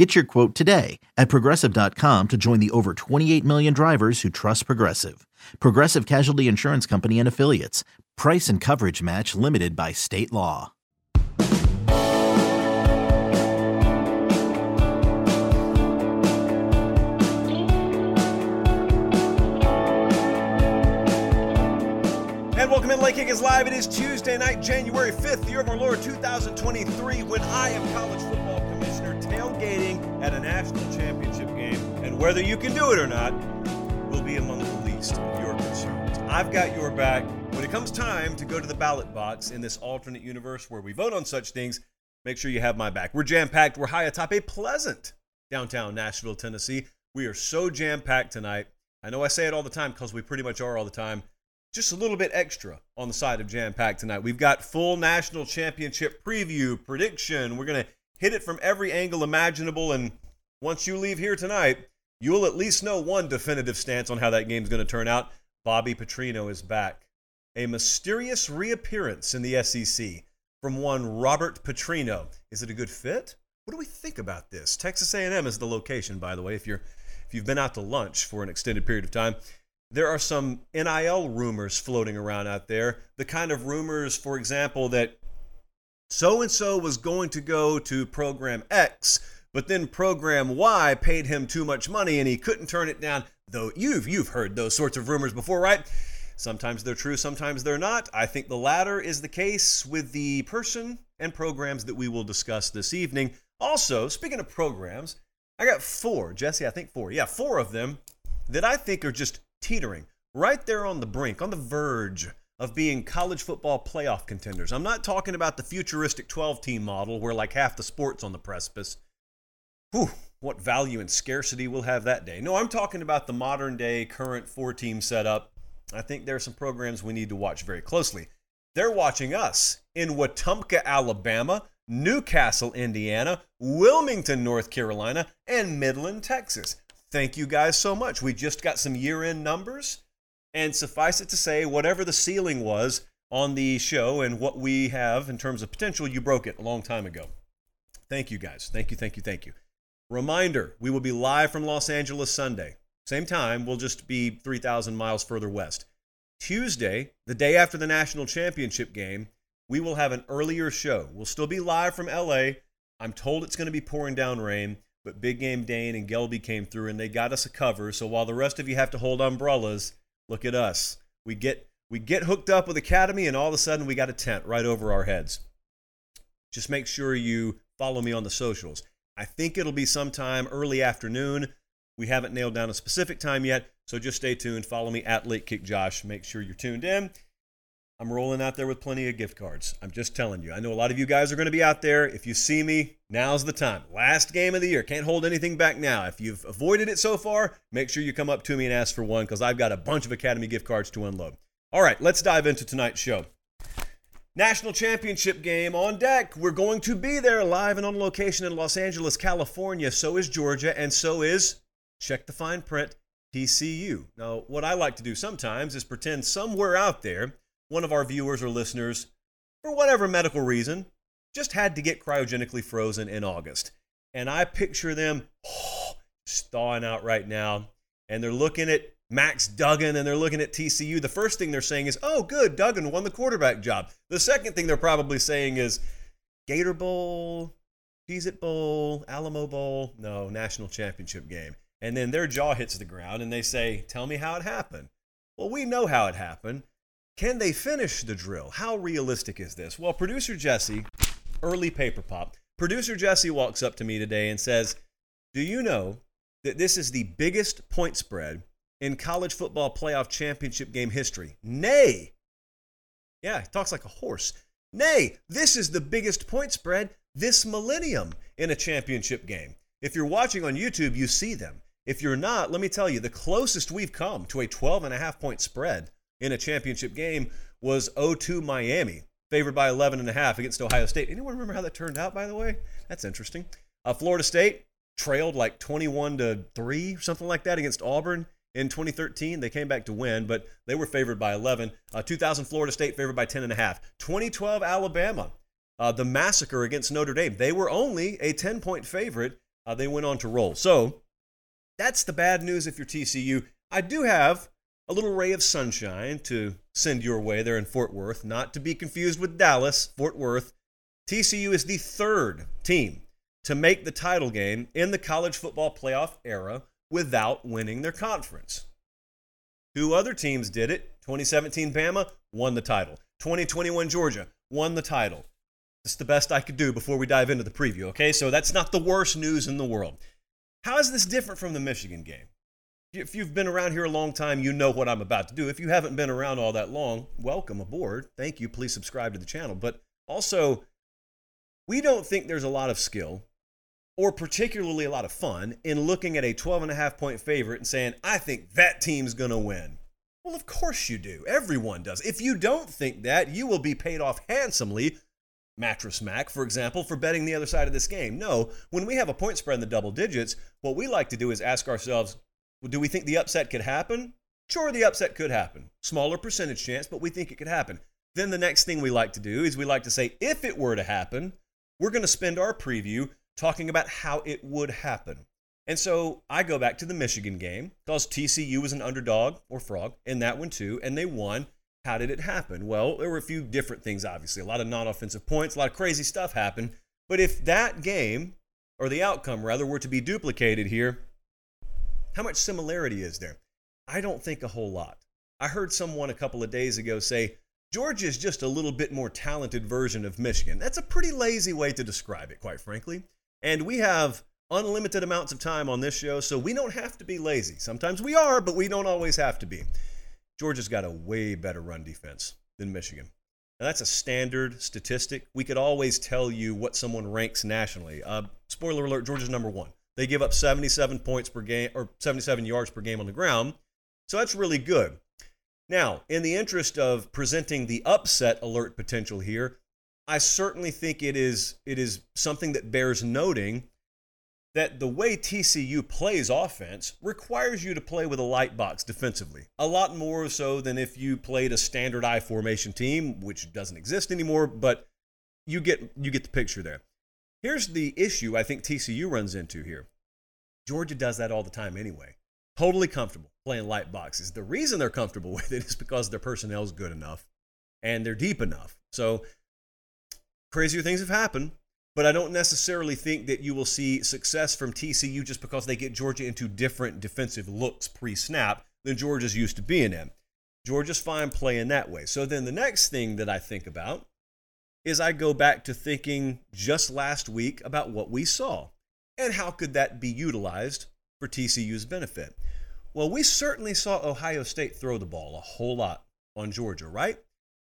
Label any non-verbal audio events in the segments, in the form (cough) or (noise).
Get your quote today at progressive.com to join the over 28 million drivers who trust Progressive. Progressive Casualty Insurance Company and Affiliates. Price and coverage match limited by state law. And welcome in. Late Kick is live. It is Tuesday night, January 5th, the year of our Lord 2023, when I am college football commissioner tailgating at a national championship game. And whether you can do it or not will be among the least of your concerns. I've got your back. When it comes time to go to the ballot box in this alternate universe where we vote on such things, make sure you have my back. We're jam packed. We're high atop a pleasant downtown Nashville, Tennessee. We are so jam packed tonight. I know I say it all the time because we pretty much are all the time just a little bit extra on the side of Jam Pack tonight. We've got full national championship preview, prediction. We're going to hit it from every angle imaginable. And once you leave here tonight, you'll at least know one definitive stance on how that game's going to turn out. Bobby Petrino is back. A mysterious reappearance in the SEC from one Robert Petrino. Is it a good fit? What do we think about this? Texas A&M is the location, by the way, if you're if you've been out to lunch for an extended period of time there are some NIL rumors floating around out there. The kind of rumors, for example, that so and so was going to go to program X, but then program Y paid him too much money and he couldn't turn it down. Though you've you've heard those sorts of rumors before, right? Sometimes they're true, sometimes they're not. I think the latter is the case with the person and programs that we will discuss this evening. Also, speaking of programs, I got four, Jesse, I think four. Yeah, four of them that I think are just teetering right there on the brink, on the verge of being college football playoff contenders. I'm not talking about the futuristic 12 team model where like half the sport's on the precipice. Whew, what value and scarcity we'll have that day. No, I'm talking about the modern day current four team setup. I think there are some programs we need to watch very closely. They're watching us in Wetumpka, Alabama, Newcastle, Indiana, Wilmington, North Carolina, and Midland, Texas. Thank you guys so much. We just got some year end numbers. And suffice it to say, whatever the ceiling was on the show and what we have in terms of potential, you broke it a long time ago. Thank you guys. Thank you, thank you, thank you. Reminder we will be live from Los Angeles Sunday. Same time, we'll just be 3,000 miles further west. Tuesday, the day after the national championship game, we will have an earlier show. We'll still be live from LA. I'm told it's going to be pouring down rain. But Big Game Dane and Gelby came through and they got us a cover. So while the rest of you have to hold umbrellas, look at us. We get we get hooked up with Academy and all of a sudden we got a tent right over our heads. Just make sure you follow me on the socials. I think it'll be sometime early afternoon. We haven't nailed down a specific time yet, so just stay tuned. Follow me at Late Kick Josh. Make sure you're tuned in. I'm rolling out there with plenty of gift cards. I'm just telling you. I know a lot of you guys are going to be out there. If you see me, now's the time. Last game of the year. Can't hold anything back now. If you've avoided it so far, make sure you come up to me and ask for one because I've got a bunch of Academy gift cards to unload. All right, let's dive into tonight's show. National Championship game on deck. We're going to be there live and on location in Los Angeles, California. So is Georgia, and so is, check the fine print, TCU. Now, what I like to do sometimes is pretend somewhere out there one of our viewers or listeners, for whatever medical reason, just had to get cryogenically frozen in August. And I picture them oh, thawing out right now, and they're looking at Max Duggan and they're looking at TCU. The first thing they're saying is, oh, good, Duggan won the quarterback job. The second thing they're probably saying is, Gator Bowl, Cheez It Bowl, Alamo Bowl, no, national championship game. And then their jaw hits the ground and they say, tell me how it happened. Well, we know how it happened. Can they finish the drill? How realistic is this? Well, producer Jesse, early paper pop, producer Jesse walks up to me today and says, Do you know that this is the biggest point spread in college football playoff championship game history? Nay. Yeah, he talks like a horse. Nay, this is the biggest point spread this millennium in a championship game. If you're watching on YouTube, you see them. If you're not, let me tell you, the closest we've come to a 12 and a half point spread in a championship game was 0-2 Miami, favored by 11 and a half against Ohio State. Anyone remember how that turned out? By the way, that's interesting. Uh, Florida State trailed like 21 to three, something like that, against Auburn in 2013. They came back to win, but they were favored by 11. Uh, 2000 Florida State favored by 10 and a half. 2012 Alabama, uh, the massacre against Notre Dame. They were only a 10 point favorite. Uh, they went on to roll. So that's the bad news if you're TCU. I do have a little ray of sunshine to send your way there in Fort Worth, not to be confused with Dallas, Fort Worth. TCU is the third team to make the title game in the college football playoff era without winning their conference. Two other teams did it. 2017 Bama won the title. 2021 Georgia won the title. That's the best I could do before we dive into the preview, okay? So that's not the worst news in the world. How is this different from the Michigan game? If you've been around here a long time, you know what I'm about to do. If you haven't been around all that long, welcome aboard. Thank you. Please subscribe to the channel. But also, we don't think there's a lot of skill or particularly a lot of fun in looking at a 12 and a half point favorite and saying, I think that team's going to win. Well, of course you do. Everyone does. If you don't think that, you will be paid off handsomely Mattress Mac, for example, for betting the other side of this game. No, when we have a point spread in the double digits, what we like to do is ask ourselves, do we think the upset could happen? Sure, the upset could happen. Smaller percentage chance, but we think it could happen. Then the next thing we like to do is we like to say, if it were to happen, we're going to spend our preview talking about how it would happen. And so I go back to the Michigan game because TCU was an underdog or frog in that one too, and they won. How did it happen? Well, there were a few different things, obviously. A lot of non offensive points, a lot of crazy stuff happened. But if that game, or the outcome rather, were to be duplicated here, how much similarity is there? I don't think a whole lot. I heard someone a couple of days ago say, Georgia is just a little bit more talented version of Michigan. That's a pretty lazy way to describe it, quite frankly. And we have unlimited amounts of time on this show, so we don't have to be lazy. Sometimes we are, but we don't always have to be. Georgia's got a way better run defense than Michigan. Now, that's a standard statistic. We could always tell you what someone ranks nationally. Uh, spoiler alert Georgia's number one. They give up 77 points per game, or 77 yards per game on the ground. So that's really good. Now, in the interest of presenting the upset alert potential here, I certainly think it is it is something that bears noting that the way TCU plays offense requires you to play with a light box defensively. A lot more so than if you played a standard I formation team, which doesn't exist anymore, but you get you get the picture there. Here's the issue I think TCU runs into here. Georgia does that all the time anyway. Totally comfortable playing light boxes. The reason they're comfortable (laughs) with it is because their personnel is good enough and they're deep enough. So crazier things have happened, but I don't necessarily think that you will see success from TCU just because they get Georgia into different defensive looks pre snap than Georgia's used to being in. Georgia's fine playing that way. So then the next thing that I think about is I go back to thinking just last week about what we saw and how could that be utilized for TCU's benefit. Well, we certainly saw Ohio State throw the ball a whole lot on Georgia, right?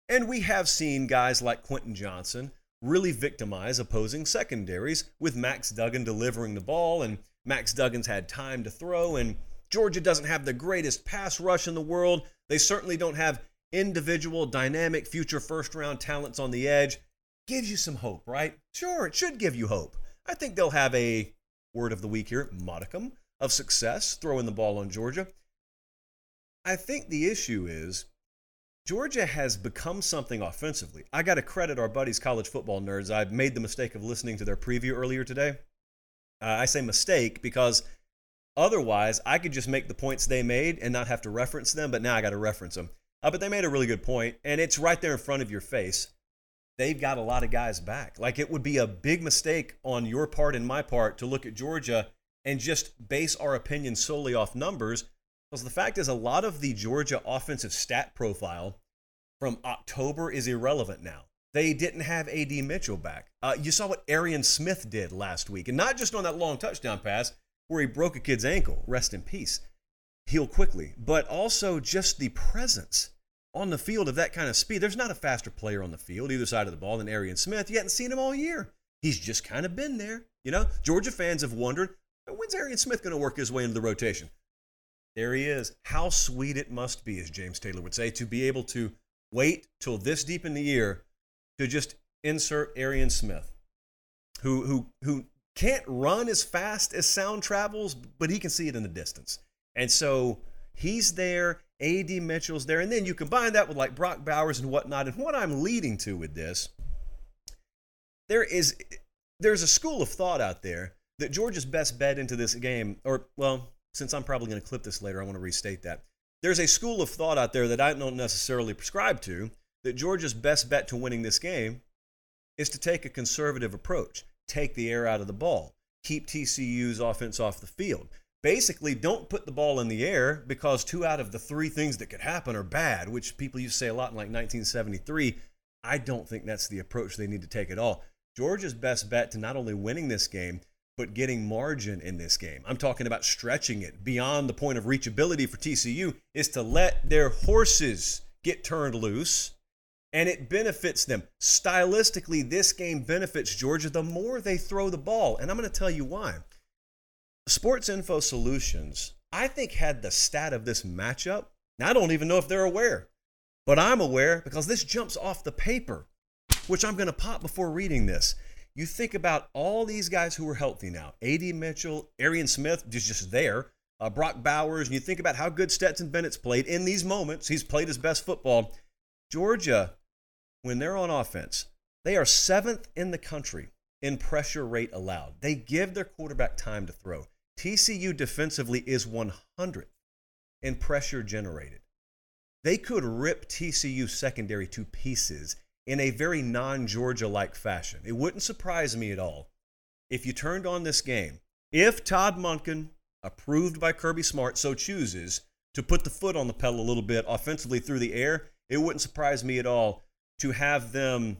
And we have seen guys like Quentin Johnston really victimize opposing secondaries with Max Duggan delivering the ball, and Max Duggan's had time to throw, and Georgia doesn't have the greatest pass rush in the world. They certainly don't have individual, dynamic, future first round talents on the edge. Gives you some hope, right? Sure, it should give you hope. I think they'll have a word of the week here modicum of success throwing the ball on Georgia. I think the issue is Georgia has become something offensively. I got to credit our buddies, college football nerds. I made the mistake of listening to their preview earlier today. Uh, I say mistake because otherwise I could just make the points they made and not have to reference them, but now I got to reference them. Uh, but they made a really good point, and it's right there in front of your face. They've got a lot of guys back. Like it would be a big mistake on your part and my part to look at Georgia and just base our opinion solely off numbers because the fact is, a lot of the Georgia offensive stat profile from October is irrelevant now. They didn't have AD Mitchell back. Uh, you saw what Arian Smith did last week, and not just on that long touchdown pass where he broke a kid's ankle, rest in peace, heal quickly, but also just the presence on the field of that kind of speed. There's not a faster player on the field, either side of the ball, than Arian Smith. You hadn't seen him all year. He's just kind of been there. You know, Georgia fans have wondered when's Arian Smith going to work his way into the rotation? There he is. How sweet it must be, as James Taylor would say, to be able to wait till this deep in the year to just insert Arian Smith, who who who can't run as fast as sound travels, but he can see it in the distance. And so he's there, AD Mitchell's there, and then you combine that with like Brock Bowers and whatnot. And what I'm leading to with this, there is there's a school of thought out there that Georgia's best bet into this game, or well, since I'm probably going to clip this later, I want to restate that. There's a school of thought out there that I don't necessarily prescribe to that Georgia's best bet to winning this game is to take a conservative approach, take the air out of the ball, keep TCU's offense off the field. Basically, don't put the ball in the air because two out of the three things that could happen are bad, which people used to say a lot in like 1973. I don't think that's the approach they need to take at all. Georgia's best bet to not only winning this game, but getting margin in this game. I'm talking about stretching it beyond the point of reachability for TCU is to let their horses get turned loose and it benefits them. Stylistically, this game benefits Georgia the more they throw the ball. And I'm going to tell you why. Sports Info Solutions, I think, had the stat of this matchup. Now, I don't even know if they're aware, but I'm aware because this jumps off the paper, which I'm going to pop before reading this. You think about all these guys who are healthy now AD Mitchell, Arian Smith is just there, uh, Brock Bowers, and you think about how good Stetson Bennett's played in these moments. He's played his best football. Georgia, when they're on offense, they are seventh in the country in pressure rate allowed. They give their quarterback time to throw. TCU defensively is 100th in pressure generated. They could rip TCU secondary to pieces in a very non Georgia like fashion. It wouldn't surprise me at all if you turned on this game. If Todd Monken, approved by Kirby Smart, so chooses to put the foot on the pedal a little bit offensively through the air, it wouldn't surprise me at all to have them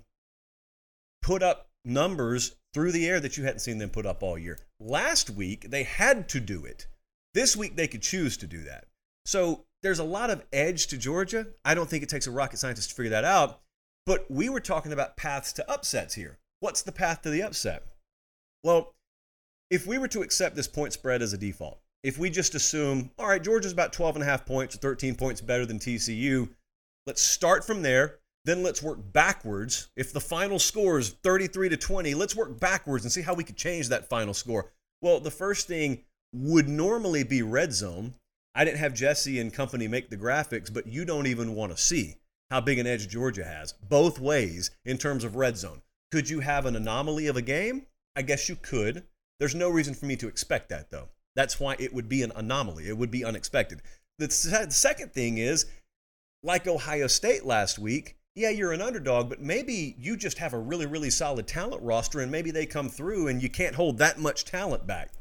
put up numbers through the air that you hadn't seen them put up all year. Last week, they had to do it. This week, they could choose to do that. So there's a lot of edge to Georgia. I don't think it takes a rocket scientist to figure that out. But we were talking about paths to upsets here. What's the path to the upset? Well, if we were to accept this point spread as a default, if we just assume, all right, Georgia's about 12 and a half points or 13 points better than TCU, let's start from there. Then let's work backwards. If the final score is 33 to 20, let's work backwards and see how we could change that final score. Well, the first thing would normally be red zone. I didn't have Jesse and company make the graphics, but you don't even want to see how big an edge Georgia has, both ways in terms of red zone. Could you have an anomaly of a game? I guess you could. There's no reason for me to expect that, though. That's why it would be an anomaly. It would be unexpected. The second thing is, like Ohio State last week, yeah, you're an underdog, but maybe you just have a really, really solid talent roster and maybe they come through and you can't hold that much talent back.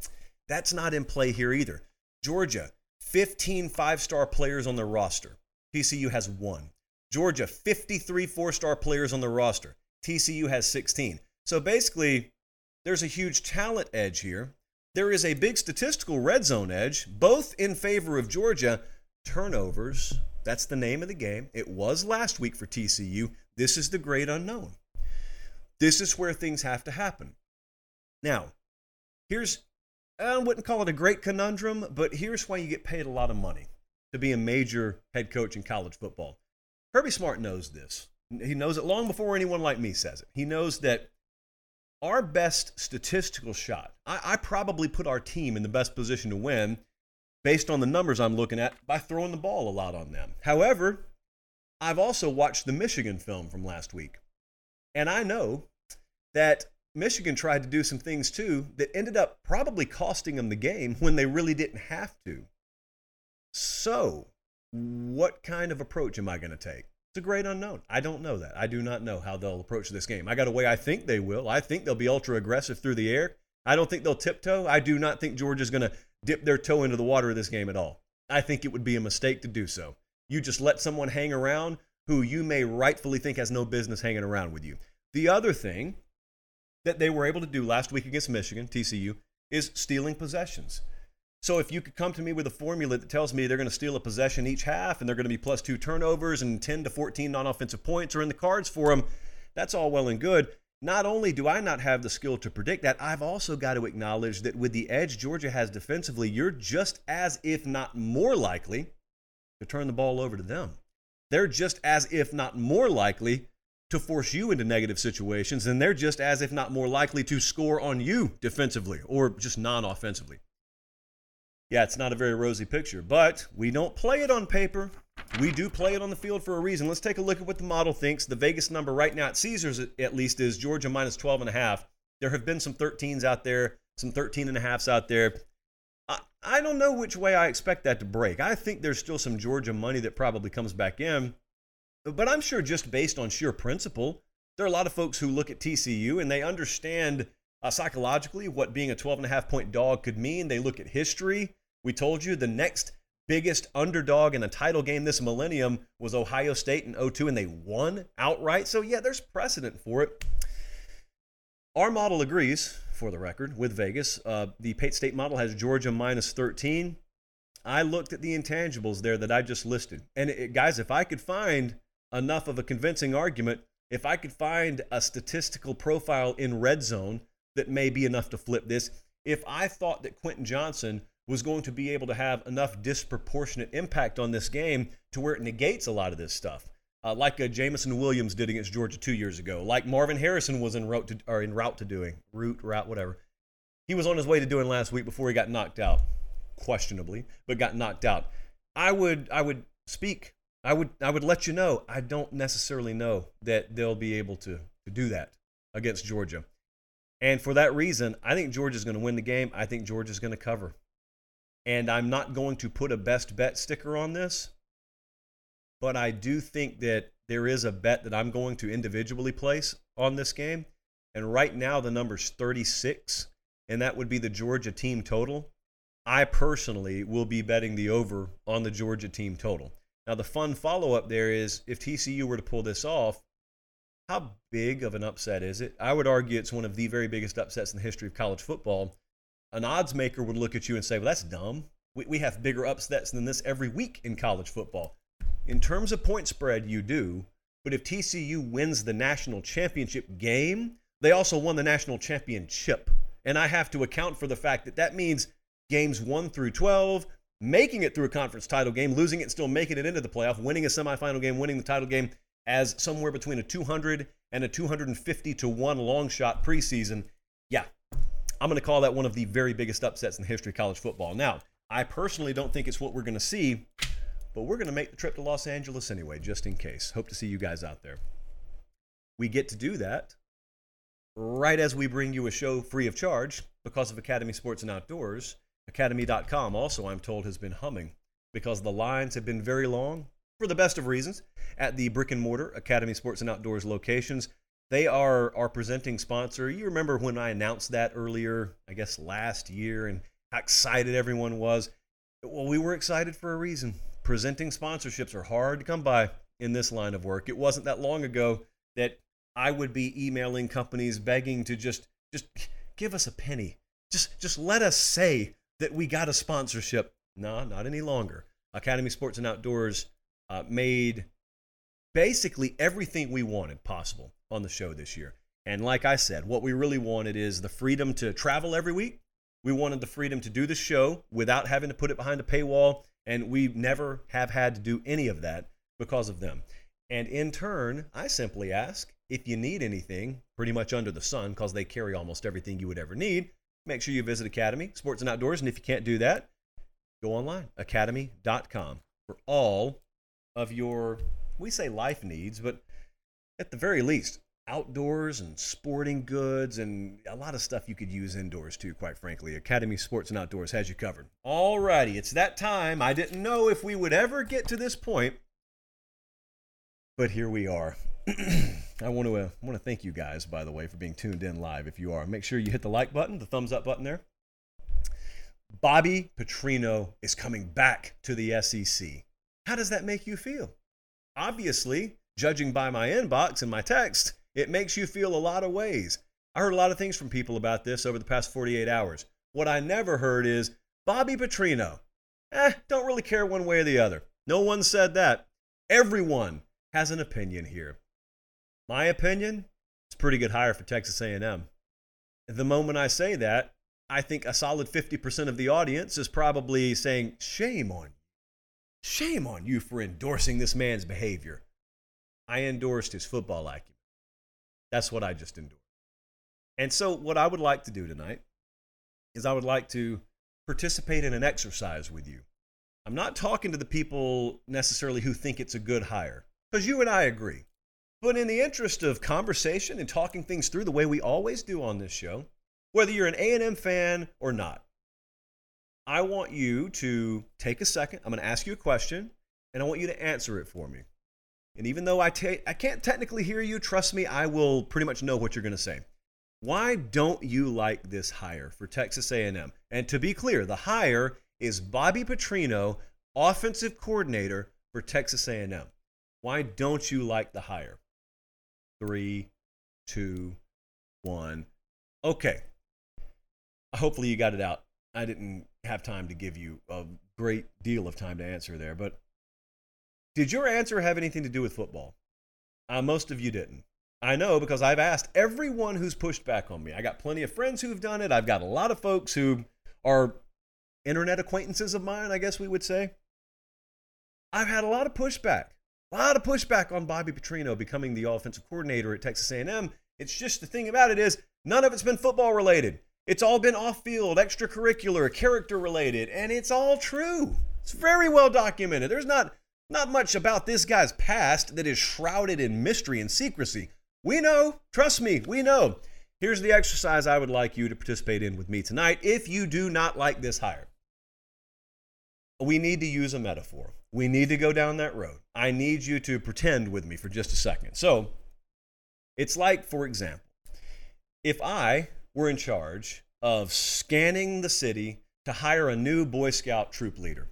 That's not in play here either. Georgia, 15 five star players on their roster. TCU has one. Georgia, 53 four star players on the roster. TCU has 16. So basically, there's a huge talent edge here. There is a big statistical red zone edge, both in favor of Georgia. Turnovers, that's the name of the game. It was last week for TCU. This is the great unknown. This is where things have to happen. Now, here's, I wouldn't call it a great conundrum, but here's why you get paid a lot of money to be a major head coach in college football. Kirby Smart knows this. He knows it long before anyone like me says it. He knows that our best statistical shot, I, I, probably put our team in the best position to win based on the numbers I'm looking at by throwing the ball a lot on them. However, I've also watched the Michigan film from last week. And I know that Michigan tried to do some things too that ended up probably costing them the game when they really didn't have to. So, what kind of approach am I going to take? It's a great unknown. I don't know that. I do not know how they'll approach this game. I got a way I think they will. I think they'll be ultra aggressive through the air. I don't think they'll tiptoe. I do not think Georgia's going to dip their toe into the water of this game at all. I think it would be a mistake to do so. You just let someone hang around who you may rightfully think has no business hanging around with you. The other thing that they were able to do last week against Michigan, TCU, is stealing possessions. So if you could come to me with a formula that tells me they're going to steal a possession each half and they're going to be plus two turnovers and 10 to 14 non offensive points are in the cards for them, that's all well and good. Not only do I not have the skill to predict that, I've also got to acknowledge that with the edge Georgia has defensively, you're just as, if not more likely, to turn the ball over to them. they're just as if not more likely to force you into negative situations, and they're just as if not more likely to score on you defensively or just non offensively. Yeah, it's not a very rosy picture, but we don't play it on paper. We do play it on the field for a reason. Let's take a look at what the model thinks. The Vegas number right now at Caesars, at least, is Georgia minus 12 and a half. There have been some 13s out there, some 13 and a halfs out there. I, I don't know which way I expect that to break. I think there's still some Georgia money that probably comes back in. But I'm sure just based on sheer principle, there are a lot of folks who look at TCU and they understand uh, psychologically what being a 12 and a half point dog could mean. They look at history. We told you the next biggest underdog in a title game this millennium was Ohio State in 02 and they won outright. So yeah, there's precedent for it. Our model agrees, for the record, with Vegas. Uh, the Pate State model has Georgia minus 13. I looked at the intangibles there that I just listed. And it, guys, if I could find enough of a convincing argument, if I could find a statistical profile in red zone that may be enough to flip this, if I thought that Quentin Johnston was going to be able to have enough disproportionate impact on this game to where it negates a lot of this stuff, uh, like uh, Jameson Williams did against Georgia two years ago, like Marvin Harrison was en route to, or en route to doing, route, route, whatever. He was on his way to doing last week before he got knocked out, questionably, but got knocked out. I would, I would speak I would I would let you know I don't necessarily know that they'll be able to to do that against Georgia. And for that reason, I think Georgia's going to win the game. I think Georgia's going to cover. And I'm not going to put a best bet sticker on this, but I do think that there is a bet that I'm going to individually place on this game. And right now the number's 36, and that would be the Georgia team total. I personally will be betting the over on the Georgia team total. Now, the fun follow up there is if TCU were to pull this off, how big of an upset is it? I would argue it's one of the very biggest upsets in the history of college football. An odds maker would look at you and say, well, that's dumb. We, we have bigger upsets than this every week in college football. In terms of point spread, you do. But if TCU wins the national championship game, they also won the national championship. And I have to account for the fact that that means games 1 through 12, making it through a conference title game, losing it, still making it into the playoff, winning a semifinal game, winning the title game as somewhere between a 200 and a 250 to 1 long shot preseason. Yeah, I'm going to call that one of the very biggest upsets in the history of college football. Now, I personally don't think it's what we're going to see, but we're going to make the trip to Los Angeles anyway, just in case. Hope to see you guys out there. We get to do that right as we bring you a show free of charge because of Academy Sports and Outdoors. Academy.com also, I'm told, has been humming because the lines have been very long for the best of reasons at the brick and mortar Academy Sports and Outdoors locations. They are our presenting sponsor. You remember when I announced that earlier, I guess last year, and how excited everyone was. Well, we were excited for a reason. Presenting sponsorships are hard to come by in this line of work. It wasn't that long ago that I would be emailing companies begging to just just give us a penny. Just just let us say that we got a sponsorship. No, not any longer. Academy Sports and Outdoors uh, made basically everything we wanted possible on the show this year. And like I said, what we really wanted is the freedom to travel every week. We wanted the freedom to do the show without having to put it behind a paywall. And we never have had to do any of that because of them. And in turn, I simply ask if you need anything pretty much under the sun, because they carry almost everything you would ever need, make sure you visit Academy Sports and Outdoors. And if you can't do that, go online, academy.com, for all of your, we say life needs, but at the very least, outdoors and sporting goods and a lot of stuff you could use indoors too, quite frankly. Academy Sports and Outdoors has you covered. All righty, it's that time. I didn't know if we would ever get to this point, but here we are. (clears throat) I want to uh, want to thank you guys, by the way, for being tuned in live. If you are, make sure you hit the like button, the thumbs up button there. Bobby Petrino is coming back to the SEC. How does that make you feel? Obviously, judging by my inbox and my text, it makes you feel a lot of ways. I heard a lot of things from people about this over the past 48 hours. What I never heard is Bobby Petrino. Eh, don't really care one way or the other. No one said that. Everyone has an opinion here. My opinion, it's a pretty good hire for Texas A&M. The moment I say that, I think a solid 50% of the audience is probably saying, "Shame on you. Shame on you for endorsing this man's behavior. I endorsed his football acumen. That's what I just endorsed. And so, what I would like to do tonight is I would like to participate in an exercise with you. I'm not talking to the people necessarily who think it's a good hire, because you and I agree. But in the interest of conversation and talking things through the way we always do on this show, whether you're an A&M fan or not, I want you to take a second. I'm going to ask you a question, and I want you to answer it for me. And even though I, can't technically hear you, trust me, I will pretty much know what you're going to say. Why don't you like this hire for Texas A&M? And to be clear, the hire is Bobby Petrino, offensive coordinator for Texas A&M. Why don't you like the hire? Three, two, one. Okay. Hopefully you got it out. I didn't have time to give you a great deal of time to answer there, but did your answer have anything to do with football? Uh, most of you didn't. I know because I've asked everyone who's pushed back on me. I got plenty of friends who've done it. I've got a lot of folks who are internet acquaintances of mine, I guess we would say. I've had a lot of pushback. A lot of pushback on Bobby Petrino becoming the offensive coordinator at Texas A&M. It's just the thing about it is none of it's been football related. It's all been off-field, extracurricular, character related, and it's all true. It's very well documented. There's not not much about this guy's past that is shrouded in mystery and secrecy. We know, trust me, we know. Here's the exercise I would like you to participate in with me tonight if you do not like this hire. We need to use a metaphor. We need to go down that road. I need you to pretend with me for just a second. So, it's like, for example, if I were in charge of scanning the city to hire a new Boy Scout troop leader,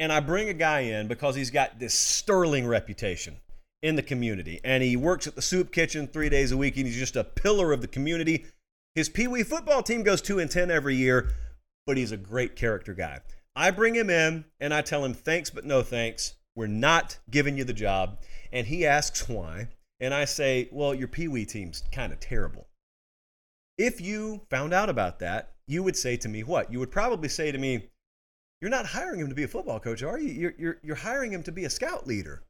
and I bring a guy in because he's got this sterling reputation in the community. And he works at the soup kitchen three days a week, and he's just a pillar of the community. His Pee Wee football team goes 2 and 10 every year, but he's a great character guy. I bring him in and I tell him, thanks, but no thanks. We're not giving you the job. And he asks why. And I say, well, your Pee Wee team's kind of terrible. If you found out about that, you would say to me, what? You would probably say to me, you're not hiring him to be a football coach, are you? You're, you're, you're hiring him to be a scout leader.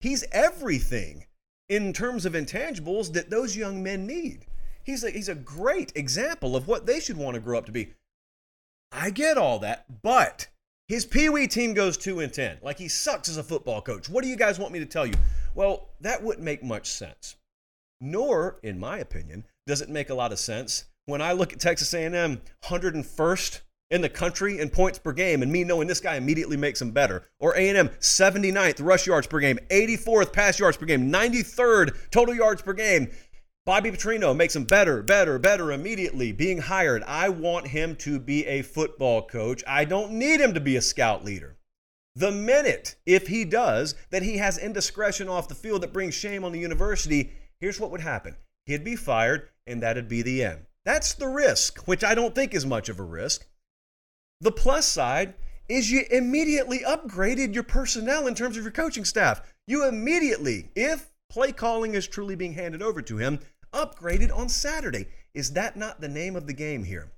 He's everything in terms of intangibles that those young men need. He's a, he's a great example of what they should want to grow up to be. I get all that, but his Pee Wee team goes 2 and 10. Like he sucks as a football coach. What do you guys want me to tell you? Well, that wouldn't make much sense. Nor, in my opinion, does it make a lot of sense when I look at Texas A&M 101st in the country in points per game and me knowing this guy immediately makes him better. Or a&m 79th rush yards per game 84th pass yards per game 93rd total yards per game. Bobby petrino makes him better better better immediately being hired. I want him to be a football coach. I don't need him to be a scout leader. The minute if he does that he has indiscretion off the field that brings shame on the university here's what would happen. He'd be fired and that'd be the end. That's the risk which i don't think is much of a risk the plus side is you immediately upgraded your personnel in terms of your coaching staff. You immediately, if play calling is truly being handed over to him, upgraded on Saturday. Is that not the name of the game here?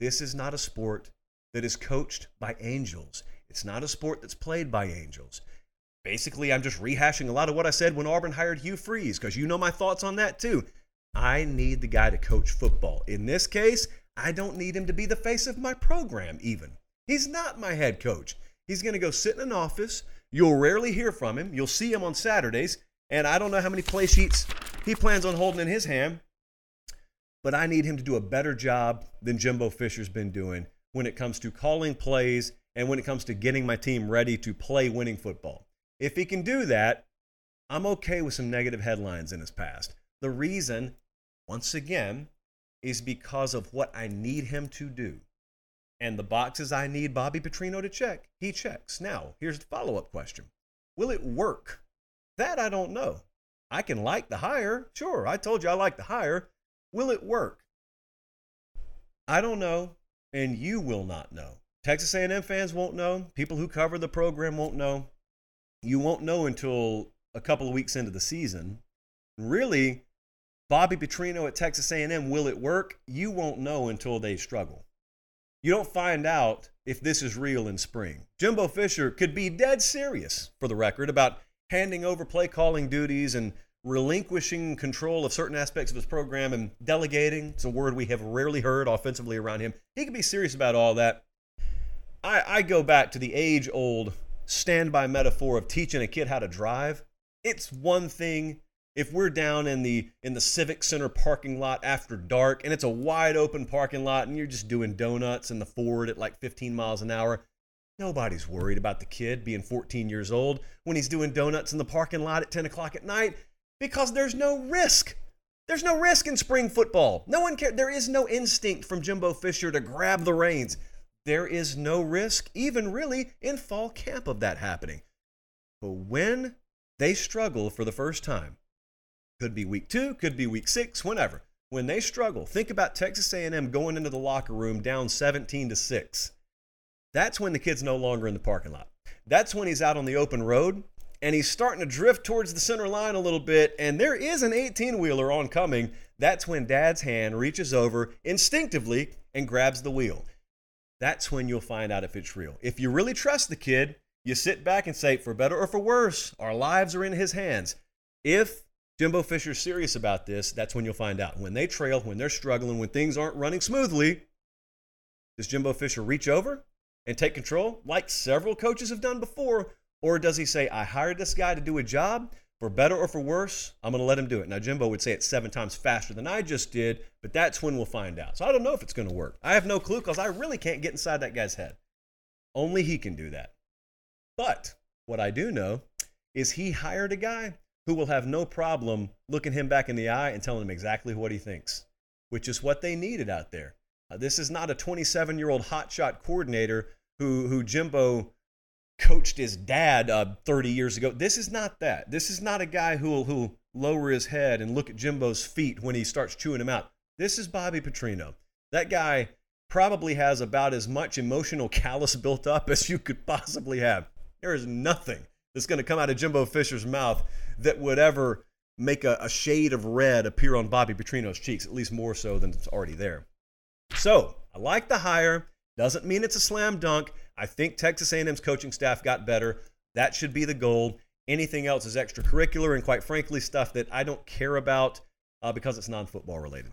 This is not a sport that is coached by angels. It's not a sport that's played by angels. Basically, I'm just rehashing a lot of what I said when Auburn hired Hugh Freeze, because you know my thoughts on that too. I need the guy to coach football. In this case, I don't need him to be the face of my program, even. He's not my head coach. He's going to go sit in an office. You'll rarely hear from him. You'll see him on Saturdays, and I don't know how many play sheets he plans on holding in his hand. But I need him to do a better job than Jimbo Fisher's been doing when it comes to calling plays and when it comes to getting my team ready to play winning football. If he can do that, I'm okay with some negative headlines in his past. The reason, once again, is because of what I need him to do. And the boxes I need Bobby Petrino to check, he checks. Now, here's the follow up question Will it work? That I don't know. I can like the hire. Sure, I told you I like the hire. Will it work? I don't know, and you will not know. Texas A&M fans won't know. People who cover the program won't know. You won't know until a couple of weeks into the season. Really, Bobby Petrino at Texas A&M, will it work? You won't know until they struggle. You don't find out if this is real in spring. Jimbo Fisher could be dead serious, for the record, about handing over play calling duties and relinquishing control of certain aspects of his program and delegating. It's a word we have rarely heard offensively around him. He could be serious about all that. I, I go back to the age old standby metaphor of teaching a kid how to drive. It's one thing if we're down in the in the civic center parking lot after dark and it's a wide open parking lot and you're just doing donuts in the ford at like 15 miles an hour nobody's worried about the kid being 14 years old when he's doing donuts in the parking lot at 10 o'clock at night because there's no risk. There's no risk in spring football. No one cares there is no instinct from jimbo fisher to grab the reins. There is no risk even really in fall camp of that happening. But when they struggle for the first time could be week two, could be week six, whenever. When they struggle, think about Texas A&M going into the locker room down 17 to six. That's when the kid's no longer in the parking lot. That's when he's out on the open road and he's starting to drift towards the center line a little bit, and there is an 18 wheeler oncoming. That's when dad's hand reaches over instinctively and grabs the wheel. That's when you'll find out if it's real. If you really trust the kid, you sit back and say, for better or for worse, our lives are in his hands. If Jimbo Fisher's serious about this, that's when you'll find out. When they trail, when they're struggling, when things aren't running smoothly, does Jimbo Fisher reach over and take control like several coaches have done before? Or does he say, I hired this guy to do a job, for better or for worse, I'm going to let him do it? Now, Jimbo would say it seven times faster than I just did, but that's when we'll find out. So I don't know if it's going to work. I have no clue because I really can't get inside that guy's head. Only he can do that. But what I do know is he hired a guy who will have no problem looking him back in the eye and telling him exactly what he thinks, which is what they needed out there. Uh, this is not a 27 year old hotshot coordinator who, who Jimbo coached his dad uh, 30 years ago. This is not that. This is not a guy who will who lower his head and look at Jimbo's feet when he starts chewing him out. This is Bobby Petrino. That guy probably has about as much emotional (laughs) callus built up as you could possibly have. There is nothing that's going to come out of Jimbo Fisher's mouth that would ever make a, a, shade of red appear on Bobby Petrino's cheeks, at least more so than it's already there. So I like the hire. Doesn't mean it's a slam dunk. I think Texas A&M's coaching staff got better. That should be the goal. Anything else is extracurricular and, quite frankly, stuff that I don't care about uh, because it's non-football related.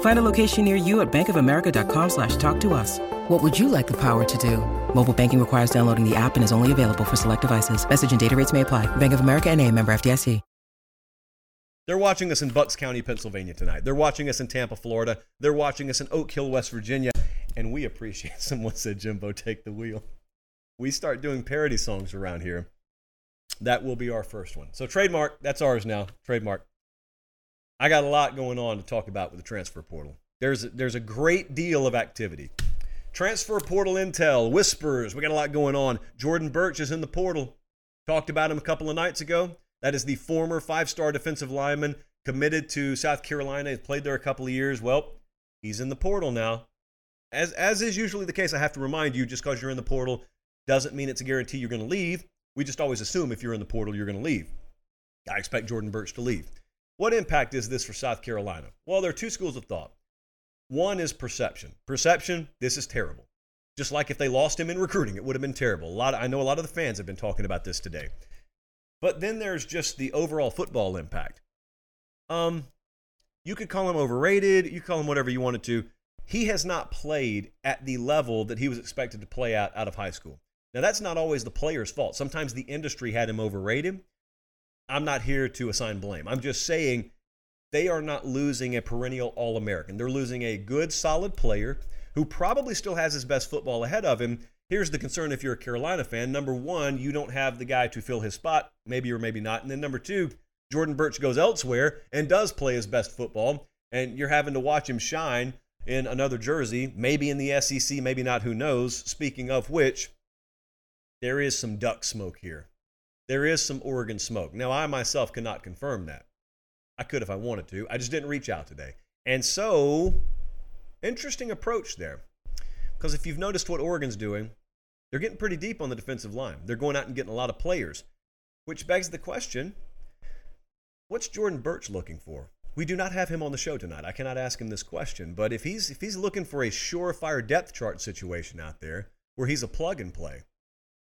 Find a location near you at bankofamerica.com slash talk to us. What would you like the power to do? Mobile banking requires downloading the app and is only available for select devices. Message and data rates may apply. Bank of America and a member FDIC. They're watching us in Bucks County, Pennsylvania tonight. They're watching us in Tampa, Florida. They're watching us in Oak Hill, West Virginia. And we appreciate (laughs) someone said, Jimbo, take the wheel. We start doing parody songs around here. That will be our first one. So, trademark, that's ours now. Trademark. I got a lot going on to talk about with the transfer portal. There's a, there's a great deal of activity. Transfer portal intel, whispers. We got a lot going on. Jordan Burch is in the portal. Talked about him a couple of nights ago. That is the former five star defensive lineman committed to South Carolina. He's played there a couple of years. Well, he's in the portal now. As, as is usually the case, I have to remind you just because you're in the portal doesn't mean it's a guarantee you're going to leave. We just always assume if you're in the portal, you're going to leave. I expect Jordan Burch to leave. What impact is this for South Carolina? Well, there are two schools of thought. One is perception. Perception, this is terrible. Just like if they lost him in recruiting, it would have been terrible. A lot of, I know a lot of the fans have been talking about this today. But then there's just the overall football impact. Um, you could call him overrated. You call him whatever you wanted to. He has not played at the level that he was expected to play at out of high school. Now that's not always the player's fault. Sometimes the industry had him overrated. I'm not here to assign blame. I'm just saying they are not losing a perennial All American. They're losing a good, solid player who probably still has his best football ahead of him. Here's the concern if you're a Carolina fan. Number one, you don't have the guy to fill his spot, maybe or maybe not. And then number two, Jordan Burch goes elsewhere and does play his best football, and you're having to watch him shine in another jersey, maybe in the SEC, maybe not, who knows. Speaking of which, there is some duck smoke here. There is some Oregon smoke. Now, I myself cannot confirm that. I could if I wanted to. I just didn't reach out today. And so, interesting approach there. Because if you've noticed what Oregon's doing, they're getting pretty deep on the defensive line. They're going out and getting a lot of players, which begs the question what's Jordan Burch looking for? We do not have him on the show tonight. I cannot ask him this question, but if he's if he's looking for a surefire depth chart situation out there where he's a plug and play,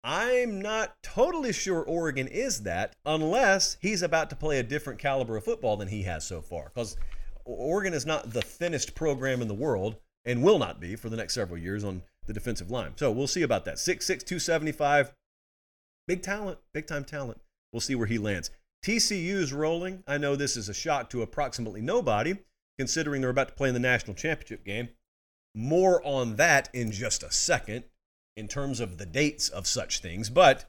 I'm not totally sure Oregon is that unless he's about to play a different caliber of football than he has so far. Because Oregon is not the thinnest program in the world and will not be for the next several years on the defensive line. So we'll see about that. 6'6, 275. Big talent, big time talent. We'll see where he lands. TCU's rolling. I know this is a shock to approximately nobody, considering they're about to play in the national championship game. More on that in just a second in terms of the dates of such things. But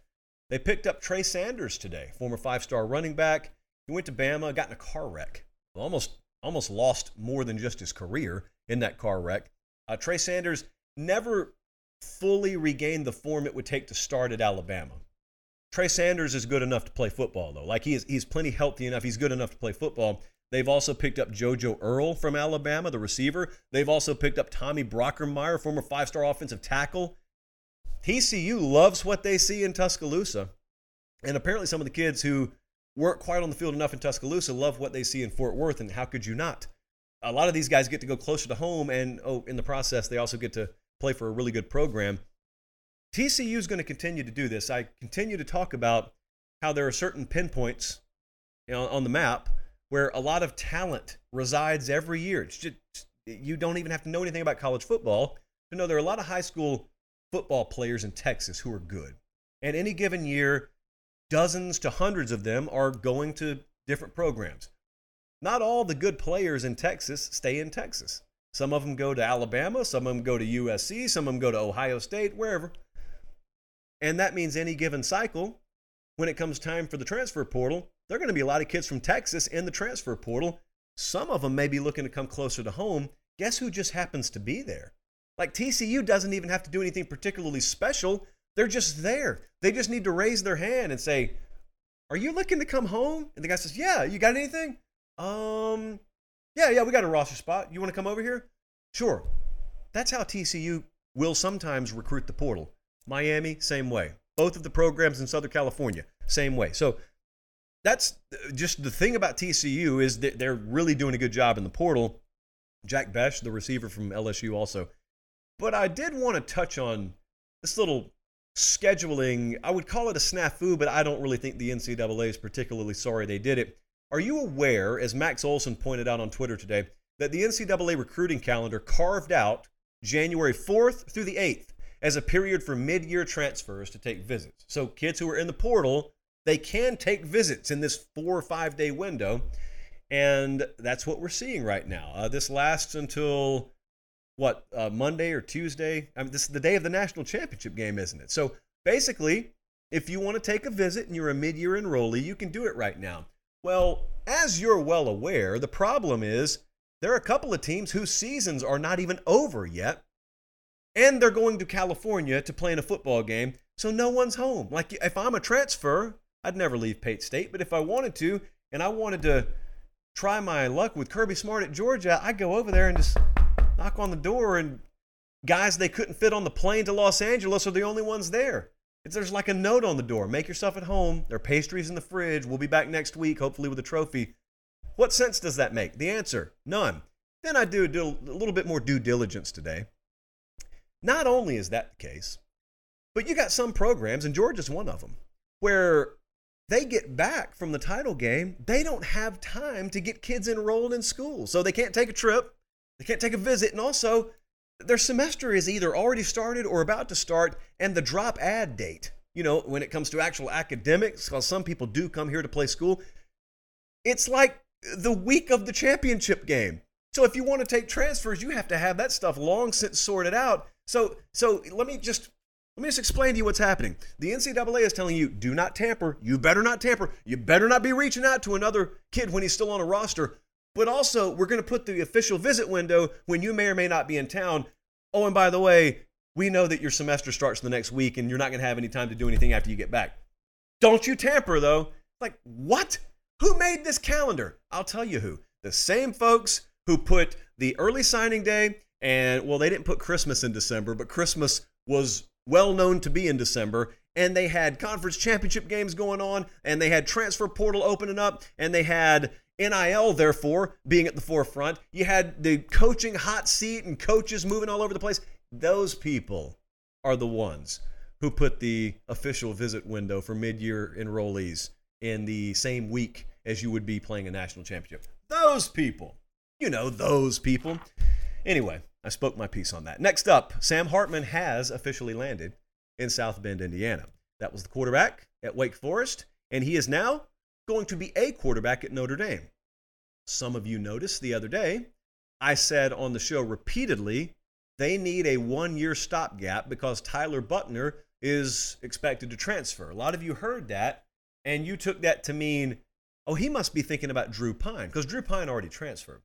they picked up Trey Sanders today, former five star running back. He went to Bama, got in a car wreck. Almost, almost lost more than just his career in that car wreck. Uh, Trey Sanders never fully regained the form it would take to start at Alabama. Trey Sanders is good enough to play football, though. Like he is, he's plenty healthy enough. He's good enough to play football. They've also picked up JoJo Earle from Alabama, the receiver. They've also picked up Tommy Brockermeyer, former five-star offensive tackle. TCU loves what they see in Tuscaloosa. And apparently, some of the kids who weren't quite on the field enough in Tuscaloosa love what they see in Fort Worth. And how could you not? A lot of these guys get to go closer to home, and oh, in the process, they also get to play for a really good program. TCU is going to continue to do this. I continue to talk about how there are certain pinpoints you know, on the map where a lot of talent resides every year. It's just, you don't even have to know anything about college football to know there are a lot of high school football players in Texas who are good. And any given year, dozens to hundreds of them are going to different programs. Not all the good players in Texas stay in Texas. Some of them go to Alabama, some of them go to USC, some of them go to Ohio State, wherever. And that means any given cycle, when it comes time for the transfer portal, there are going to be a lot of kids from Texas in the transfer portal. Some of them may be looking to come closer to home. Guess who just happens to be there? Like TCU doesn't even have to do anything particularly special. They're just there. They just need to raise their hand and say, "Are you looking to come home?" And the guy says, "Yeah, you got anything?" Um, yeah, yeah, we got a roster spot. You want to come over here? Sure. That's how TCU will sometimes recruit the portal. Miami, same way. Both of the programs in Southern California, same way. So that's just the thing about TCU is that they're really doing a good job in the portal. Jack Besh, the receiver from LSU, also but I did want to touch on this little scheduling. I would call it a snafu, but I don't really think the NCAA is particularly sorry they did it. Are you aware, as Max Olson pointed out on Twitter today, that the NCAA recruiting calendar carved out January 4th through the 8th as a period for mid year transfers to take visits? So kids who are in the portal, they can take visits in this four or five day window. And that's what we're seeing right now. Uh, this lasts until what uh, Monday or Tuesday. I mean, this is the day of the national championship game, isn't it? So basically, if you want to take a visit and you're a mid-year enrollee, you can do it right now. Well, as you're well aware, the problem is there are a couple of teams whose seasons are not even over yet, and they're going to California to play in a football game, so no one's home. Like if I'm a transfer, I'd never leave Pate State, but if I wanted to, and I wanted to try my luck with Kirby Smart at Georgia, I'd go over there and just knock on the door, and guys they couldn't fit on the plane to Los Angeles are the only ones there. There's like a note on the door make yourself at home. There are pastries in the fridge. We'll be back next week, hopefully with a trophy. What sense does that make? The answer none. Then I do, do a little bit more due diligence today. Not only is that the case, but you got some programs, and Georgia's one of them, where they get back from the title game, they don't have time to get kids enrolled in school. So they can't take a trip. They can't take a visit. And also, their semester is either already started or about to start, and the drop ad date, you know, when it comes to actual academics, because some people do come here to play school, it's like the week of the championship game. So if you want to take transfers, you have to have that stuff long since sorted out. So so let me just let me just explain to you what's happening. The NCAA is telling you, do not tamper. You better not tamper. You better not be reaching out to another kid when he's still on a roster. But also, we're going to put the official visit window when you may or may not be in town. Oh, and by the way, we know that your semester starts the next week and you're not going to have any time to do anything after you get back. Don't you tamper, though. Like, what? Who made this calendar? I'll tell you who. The same folks who put the early signing day and, well, they didn't put Christmas in December, but Christmas was well known to be in December. And they had conference championship games going on, and they had transfer portal opening up, and they had NIL, therefore, being at the forefront. You had the coaching hot seat and coaches moving all over the place. Those people are the ones who put the official visit window for mid year enrollees in the same week as you would be playing a national championship. Those people. You know, those people. Anyway, I spoke my piece on that. Next up, Sam Hartman has officially landed in South Bend, Indiana. That was the quarterback at Wake Forest, and he is now going to be a quarterback at Notre Dame. Some of you noticed the other day, I said on the show repeatedly they need a one year stopgap because Tyler Buchner is expected to transfer. A lot of you heard that, and you took that to mean, oh, he must be thinking about Drew Pyne because Drew Pyne already transferred.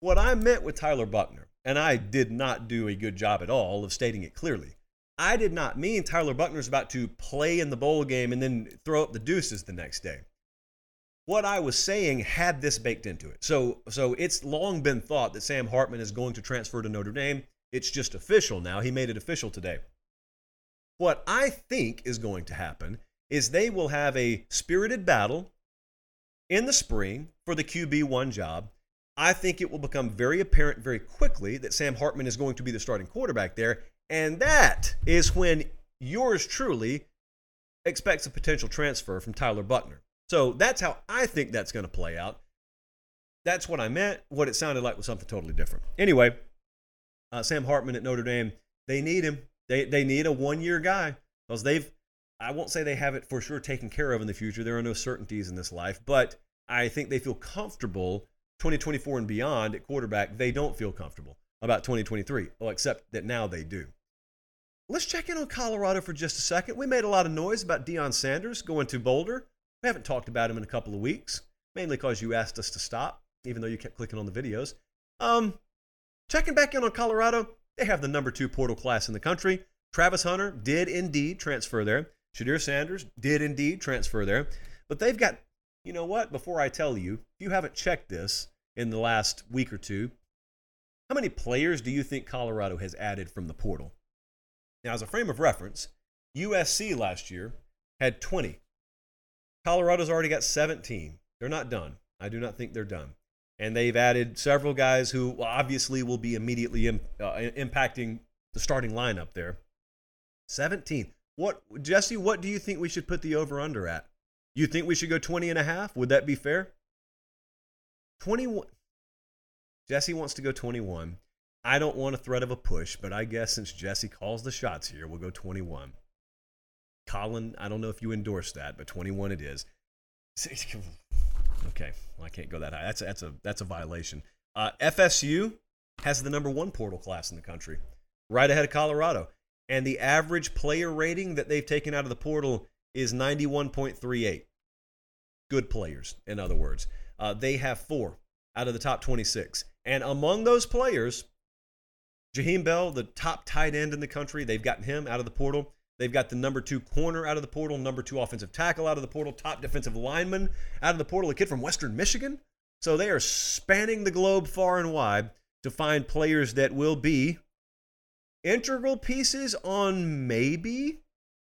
What I meant with Tyler Buchner, and I did not do a good job at all of stating it clearly, I did not mean Tyler Buchner is about to play in the bowl game and then throw up the deuces the next day. What I was saying had this baked into it. So, so it's long been thought that Sam Hartman is going to transfer to Notre Dame. It's just official now. He made it official today. What I think is going to happen is they will have a spirited battle in the spring for the QB1 job. I think it will become very apparent very quickly that Sam Hartman is going to be the starting quarterback there. And that is when yours truly expects a potential transfer from Tyler Buchner. So that's how I think that's going to play out. That's what I meant. What it sounded like was something totally different. Anyway, uh, Sam Hartman at Notre Dame. They need him. They they need a one year guy because they've. I won't say they have it for sure taken care of in the future. There are no certainties in this life, but I think they feel comfortable 2024 and beyond at quarterback. They don't feel comfortable about 2023, well, except that now they do. Let's check in on Colorado for just a second. We made a lot of noise about Deion Sanders going to Boulder. We haven't talked about him in a couple of weeks, mainly because you asked us to stop, even though you kept clicking on the videos. Um, Checking back in on Colorado, they have the number two portal class in the country. Travis Hunter did indeed transfer there. Shedeur Sanders did indeed transfer there. But they've got, you know what? Before I tell you, if you haven't checked this in the last week or two, how many players do you think Colorado has added from the portal? Now, as a frame of reference, USC last year had 20. Colorado's already got 17. They're not done. I do not think they're done and they've added several guys who obviously will be immediately Im- uh, impacting the starting lineup there. 17. What Jesse, what do you think we should put the over under at? You think we should go 20 and a half? Would that be fair? 21 Jesse wants to go 21. I don't want a threat of a push, but I guess since Jesse calls the shots here, we'll go 21. Colin, I don't know if you endorse that, but 21 it is. Okay, well, I can't go that high. That's a, that's a that's a violation. Uh, FSU has the number one portal class in the country, right ahead of Colorado, and the average player rating that they've taken out of the portal is 91.38. Good players, in other words. Uh, they have four out of the top 26, and among those players, Jaheim Bell, the top tight end in the country, they've gotten him out of the portal. They've got the number two corner out of the portal, number two offensive tackle out of the portal, top defensive lineman out of the portal, a kid from Western Michigan. So they are spanning the globe far and wide to find players that will be integral pieces on maybe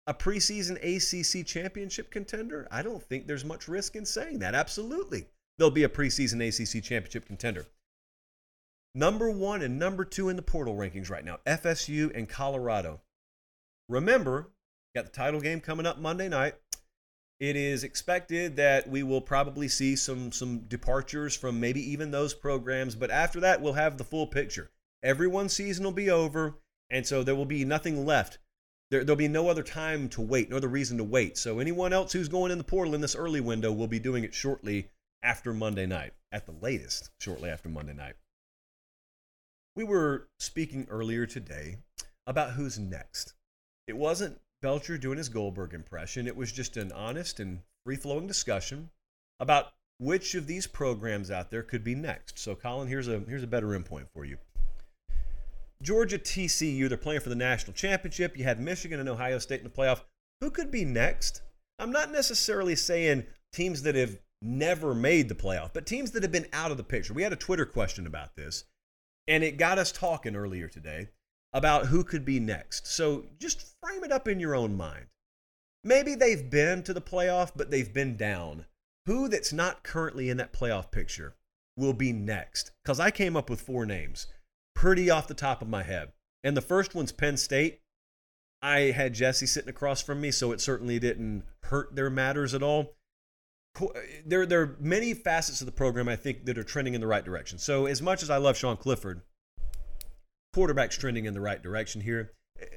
a preseason ACC championship contender. I don't think there's much risk in saying that. Absolutely. They'll be a preseason ACC championship contender. Number one and number two in the portal rankings right now FSU and Colorado. Remember, got the title game coming up Monday night. It is expected that we will probably see some some departures from maybe even those programs, but after that we'll have the full picture. Everyone's season will be over, and so there will be nothing left. There, there'll be no other time to wait, no other reason to wait. So anyone else who's going in the portal in this early window will be doing it shortly after Monday night, at the latest, shortly after Monday night. We were speaking earlier today about who's next. It wasn't Belcher doing his Goldberg impression, it was just an honest and free flowing discussion about which of these programs out there could be next. So, Colin, here's a, here's a better endpoint for you. Georgia TCU, they're playing for the national championship. You had Michigan and Ohio State in the playoff. Who could be next? I'm not necessarily saying teams that have never made the playoff, but teams that have been out of the picture. We had a Twitter question about this, and it got us talking earlier today about who could be next. So just frame it up in your own mind. Maybe they've been to the playoff, but they've been down. Who that's not currently in that playoff picture will be next? Because I came up with four names pretty off the top of my head. And the first one's Penn State. I had Jesse sitting across from me, so it certainly didn't hurt their matters at all. There, there are many facets of the program I think that are trending in the right direction. So, as much as I love Sean Clifford, quarterback's trending in the right direction here.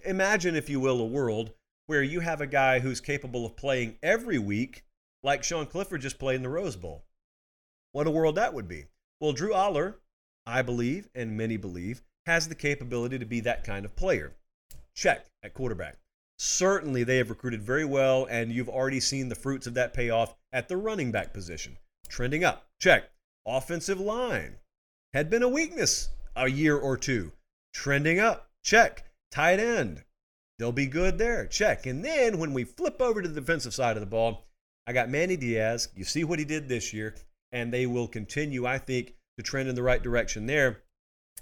Imagine, if you will, a world where you have a guy who's capable of playing every week, like Sean Clifford just played in the Rose Bowl. What a world that would be. Well, Drew Allar I believe, and many believe, has the capability to be that kind of player. Check at quarterback. Certainly, they have recruited very well, and you've already seen the fruits of that payoff at the running back position. Trending up. Check. Offensive line had been a weakness a year or two. Trending up. Check. Tight end. They'll be good there. Check. And then when we flip over to the defensive side of the ball, I got Manny Diaz. You see what he did this year, and they will continue, I think, to trend in the right direction there.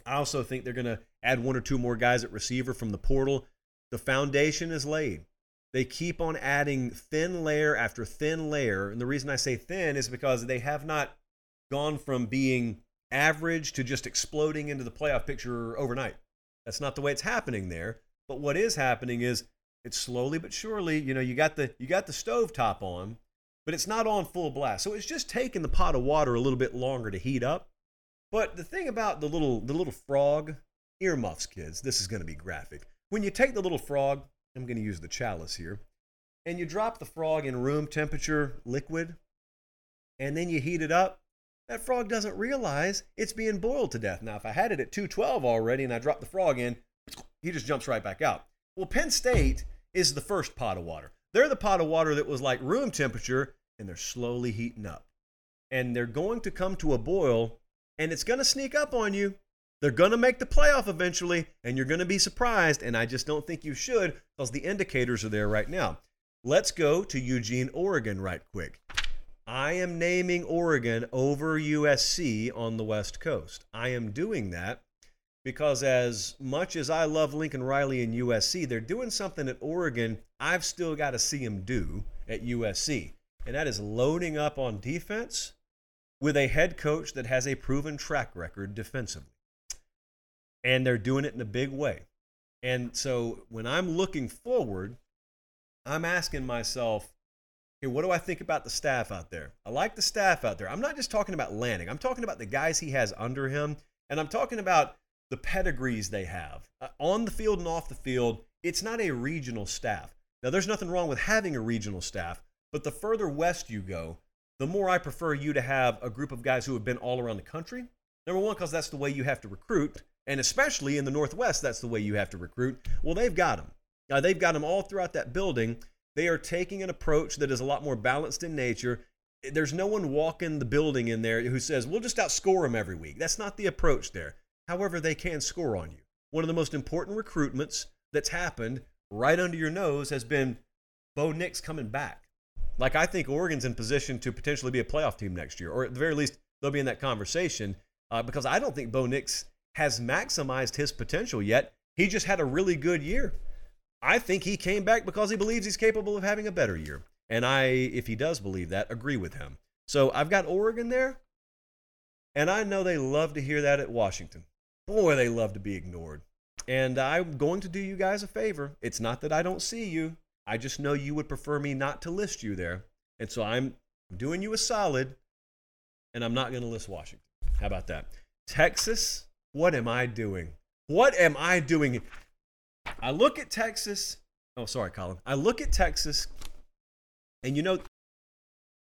I also think they're going to add one or two more guys at receiver from the portal. The foundation is laid. They keep on adding thin layer after thin layer. And the reason I say thin is because they have not gone from being average to just exploding into the playoff picture overnight. That's not the way it's happening there. But what is happening is it's slowly but surely, you know, you got the you got the stove top on, but it's not on full blast. So it's just taking the pot of water a little bit longer to heat up. But the thing about the little the little frog earmuffs, kids, this is going to be graphic. When you take the little frog, I'm going to use the chalice here, and you drop the frog in room temperature liquid, and then you heat it up, that frog doesn't realize it's being boiled to death. Now, if I had it at 212 already and I dropped the frog in, he just jumps right back out. Well, Penn State is the first pot of water. They're the pot of water that was like room temperature, and they're slowly heating up. And they're going to come to a boil and it's going to sneak up on you. They're going to make the playoff eventually, and you're going to be surprised. And I just don't think you should because the indicators are there right now. Let's go to Eugene, Oregon, right quick. I am naming Oregon over USC on the West Coast. I am doing that because, as much as I love Lincoln Riley and USC, they're doing something at Oregon I've still got to see them do at USC. And that is loading up on defense with a head coach that has a proven track record defensively. And they're doing it in a big way. And so when I'm looking forward, I'm asking myself, hey, what do I think about the staff out there? I like the staff out there. I'm not just talking about Lanning, I'm talking about the guys he has under him. And I'm talking about the pedigrees they have uh, on the field and off the field. It's not a regional staff. Now, there's nothing wrong with having a regional staff, but the further west you go, the more I prefer you to have a group of guys who have been all around the country. Number one, because that's the way you have to recruit. And especially in the Northwest, that's the way you have to recruit. Well, they've got them. Uh, they've got them all throughout that building. They are taking an approach that is a lot more balanced in nature. There's no one walking the building in there who says, we'll just outscore them every week. That's not the approach there. However, they can score on you. One of the most important recruitments that's happened right under your nose has been Bo Nix coming back. Like I think Oregon's in position to potentially be a playoff team next year, or at the very least they'll be in that conversation uh, because I don't think Bo Nix has maximized his potential yet. He just had a really good year. I think he came back because he believes he's capable of having a better year. And I, if he does believe that, agree with him. So I've got Oregon there, and I know they love to hear that at Washington. Boy, they love to be ignored. And I'm going to do you guys a favor. It's not that I don't see you, I just know you would prefer me not to list you there. And so I'm doing you a solid, and I'm not going to list Washington. How about that? Texas, what am I doing? What am I doing? I look at Texas. Oh, sorry, Colin. I look at Texas, and you know,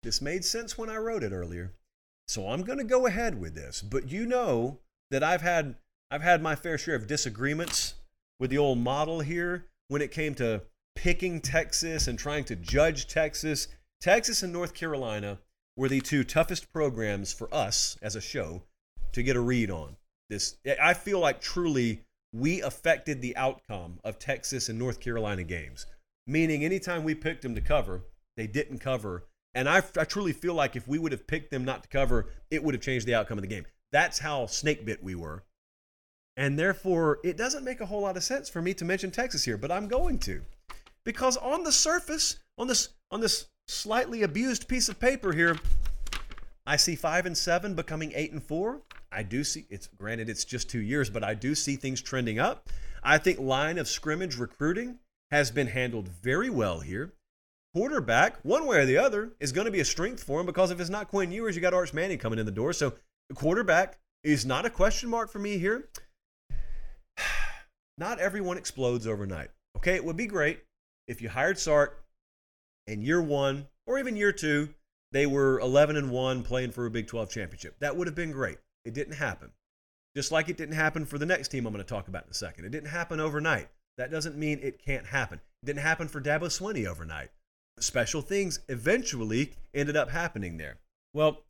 this made sense when I wrote it earlier. So I'm going to go ahead with this. But you know that I've had I've had my fair share of disagreements with the old model here when it came to picking Texas and trying to judge Texas. Texas and North Carolina were the two toughest programs for us as a show to get a read on. This I feel like truly we affected the outcome of Texas and North Carolina games. Meaning anytime we picked them to cover, they didn't cover. And I, I truly feel like if we would have picked them not to cover, it would have changed the outcome of the game. That's how snake bit we were. And therefore, it doesn't make a whole lot of sense for me to mention Texas here, but I'm going to. Because on the surface, on this on this slightly abused piece of paper here, I see 5 and 7 becoming 8 and 4. I do see it's granted it's just 2 years, but I do see things trending up. I think line of scrimmage recruiting has been handled very well here. Quarterback, one way or the other, is going to be a strength for him because if it's not Quinn Ewers, you got Arch Manning coming in the door. So quarterback is not a question mark for me here. (sighs) Not everyone explodes overnight. Okay, it would be great if you hired Sark in year one or even year two, they were 11 and 1 playing for a Big 12 championship. That would have been great. It didn't happen. Just like it didn't happen for the next team I'm going to talk about in a second. It didn't happen overnight. That doesn't mean it can't happen. It didn't happen for Dabo Swinney overnight. Special things eventually ended up happening there. Well,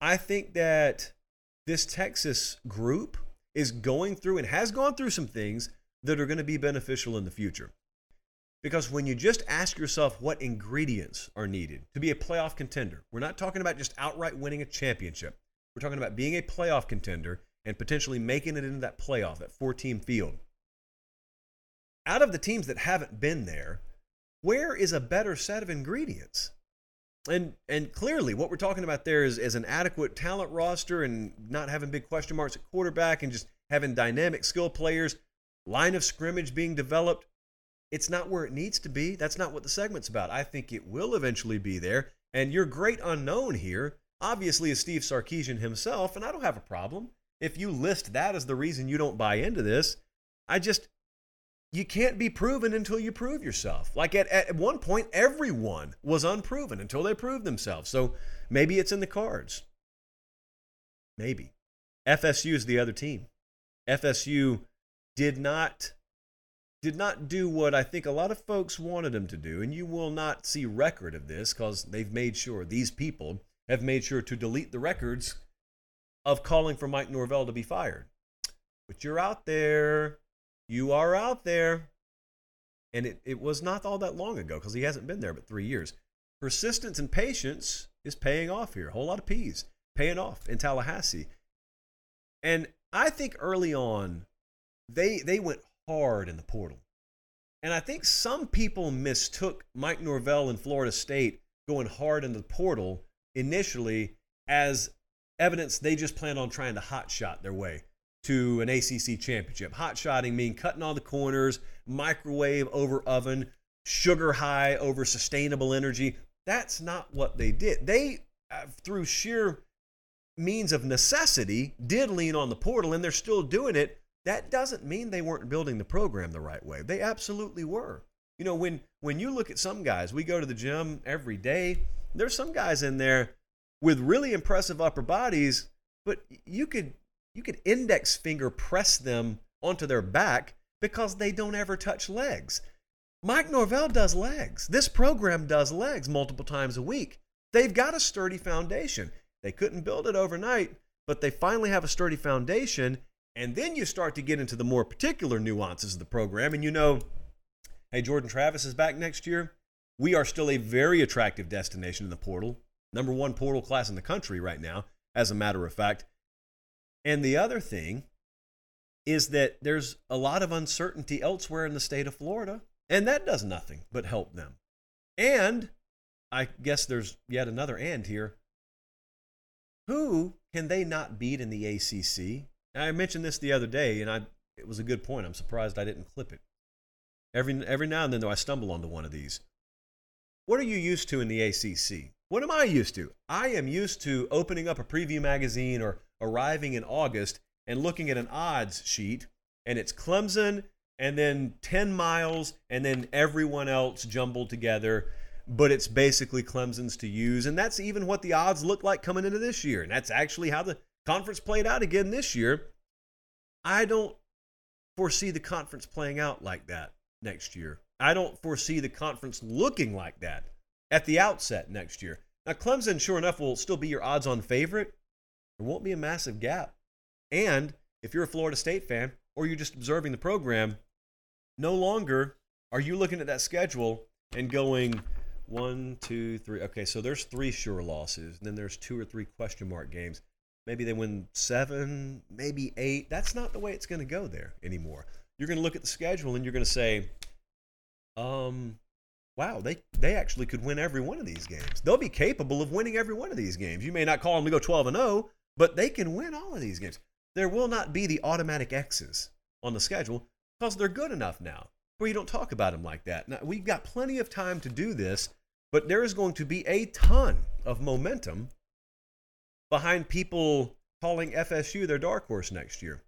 I think that this Texas group is going through and has gone through some things that are going to be beneficial in the future. Because when you just ask yourself what ingredients are needed to be a playoff contender, we're not talking about just outright winning a championship. We're talking about being a playoff contender and potentially making it into that playoff, that four team field. Out of the teams that haven't been there, where is a better set of ingredients? And and clearly what we're talking about there is, is an adequate talent roster and not having big question marks at quarterback and just having dynamic skill players, line of scrimmage being developed. It's not where it needs to be. That's not what the segment's about. I think it will eventually be there. And your great unknown here, obviously, is Steve Sarkisian himself, and I don't have a problem. If you list that as the reason you don't buy into this, I just you can't be proven until you prove yourself. Like at, at one point, everyone was unproven until they proved themselves. So maybe it's in the cards. Maybe. FSU is the other team. FSU did not did not do what I think a lot of folks wanted them to do, and you will not see record of this because they've made sure these people have made sure to delete the records of calling for Mike Norvell to be fired. But you're out there you are out there. And it, it was not all that long ago because he hasn't been there but three years. Persistence and patience is paying off here. A whole lot of P's paying off in Tallahassee. And I think early on, they they went hard in the portal. And I think some people mistook Mike Norvell in Florida State going hard in the portal initially as evidence they just planned on trying to hotshot their way to an ACC championship. Hot shotting mean cutting all the corners, microwave over oven, sugar high over sustainable energy. That's not what they did. They, uh, through sheer means of necessity, did lean on the portal, and they're still doing it. That doesn't mean they weren't building the program the right way. They absolutely were. You know, when when you look at some guys, we go to the gym every day. There's some guys in there with really impressive upper bodies, but you could you could index finger press them onto their back because they don't ever touch legs. Mike Norvell does legs. This program does legs multiple times a week. They've got a sturdy foundation. They couldn't build it overnight, but they finally have a sturdy foundation. And then you start to get into the more particular nuances of the program. And you know, hey, Jordan Travis is back next year. We are still a very attractive destination in the portal. Number one portal class in the country right now, as a matter of fact. And the other thing is that there's a lot of uncertainty elsewhere in the state of Florida, and that does nothing but help them. And I guess there's yet another and here. Who can they not beat in the ACC? I mentioned this the other day, and I, it was a good point. I'm surprised I didn't clip it. Every, every now and then, though, I stumble onto one of these. What are you used to in the ACC? What am I used to? I am used to opening up a preview magazine or arriving in August and looking at an odds sheet, and it's Clemson and then 10 miles and then everyone else jumbled together. but it's basically Clemson's to use. And that's even what the odds look like coming into this year. And that's actually how the conference played out again this year. I don't foresee the conference playing out like that next year. I don't foresee the conference looking like that at the outset next year. Now, Clemson, sure enough, will still be your odds on favorite. There won't be a massive gap. And if you're a Florida State fan or you're just observing the program, no longer are you looking at that schedule and going one, two, three. Okay, so there's three sure losses, and then there's two or three question mark games. Maybe they win seven, maybe eight. That's not the way it's going to go there anymore. You're going to look at the schedule and you're going to say, um, wow, they, they actually could win every one of these games. They'll be capable of winning every one of these games. You may not call them to go 12 and 0, but they can win all of these games. There will not be the automatic X's on the schedule because they're good enough now where you don't talk about them like that. Now, we've got plenty of time to do this, but there is going to be a ton of momentum behind people calling FSU their dark horse next year,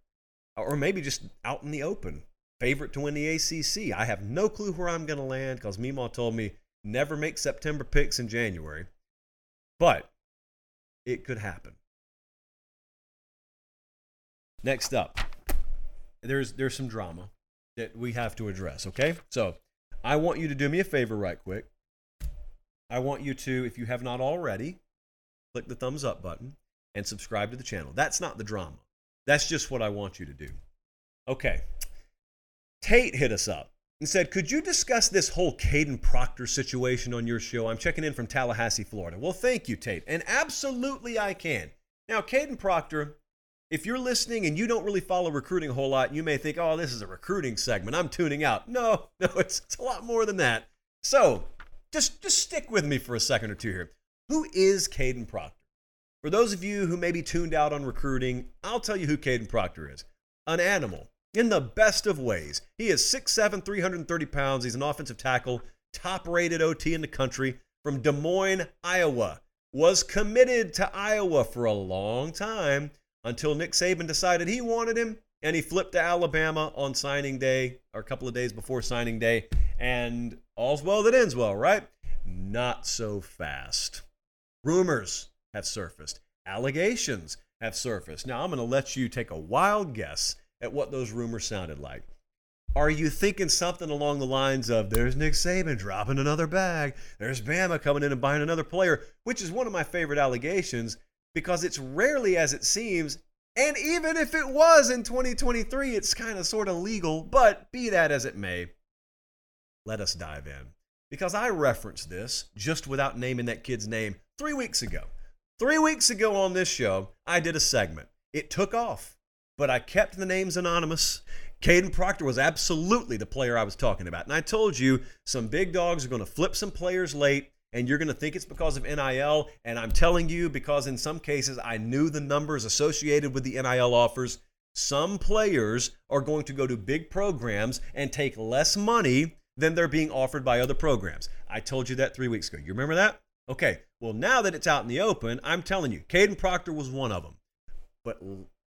or maybe just out in the open favorite to win the ACC. I have no clue where I'm going to land because Meemaw told me never make September picks in January, but it could happen. Next up, there's there's some drama that we have to address. Okay, so I want you to do me a favor right quick. I want you to, if you have not already, click the thumbs up button and subscribe to the channel. That's not the drama. That's just what I want you to do. Okay, Tate hit us up and said, Could you discuss this whole Kadyn Proctor situation on your show? I'm checking in from Tallahassee, Florida. Well, thank you, Tate. And absolutely I can. Now, Kadyn Proctor, if you're listening and you don't really follow recruiting a whole lot, you may think, oh, this is a recruiting segment. I'm tuning out. No, (laughs) no, it's, it's a lot more than that. So just, just stick with me for a second or two here. Who is Kadyn Proctor? For those of you who may be tuned out on recruiting, I'll tell you who Kadyn Proctor is an animal in the best of ways. He is 6'7, 330 pounds. He's an offensive tackle, top rated OT in the country from Des Moines, Iowa. Was committed to Iowa for a long time until Nick Saban decided he wanted him and he flipped to Alabama on signing day or a couple of days before signing day. And all's well that ends well, right? Not so fast. Rumors have surfaced, allegations have surfaced. Now, I'm going to let you take a wild guess at what those rumors sounded like. Are you thinking something along the lines of there's Nick Saban dropping another bag, there's Bama coming in and buying another player, which is one of my favorite allegations because it's rarely as it seems. And even if it was in 2023, it's kind of sort of legal, but be that as it may, let us dive in. Because I referenced this just without naming that kid's name three weeks ago. Three weeks ago on this show, I did a segment. It took off but I kept the names anonymous. Kadyn Proctor was absolutely the player I was talking about. And I told you some big dogs are going to flip some players late, and you're going to think it's because of NIL. And I'm telling you, because in some cases I knew the numbers associated with the NIL offers, some players are going to go to big programs and take less money than they're being offered by other programs. I told you that three weeks ago. You remember that? Okay, well, now that it's out in the open, I'm telling you, Kadyn Proctor was one of them. But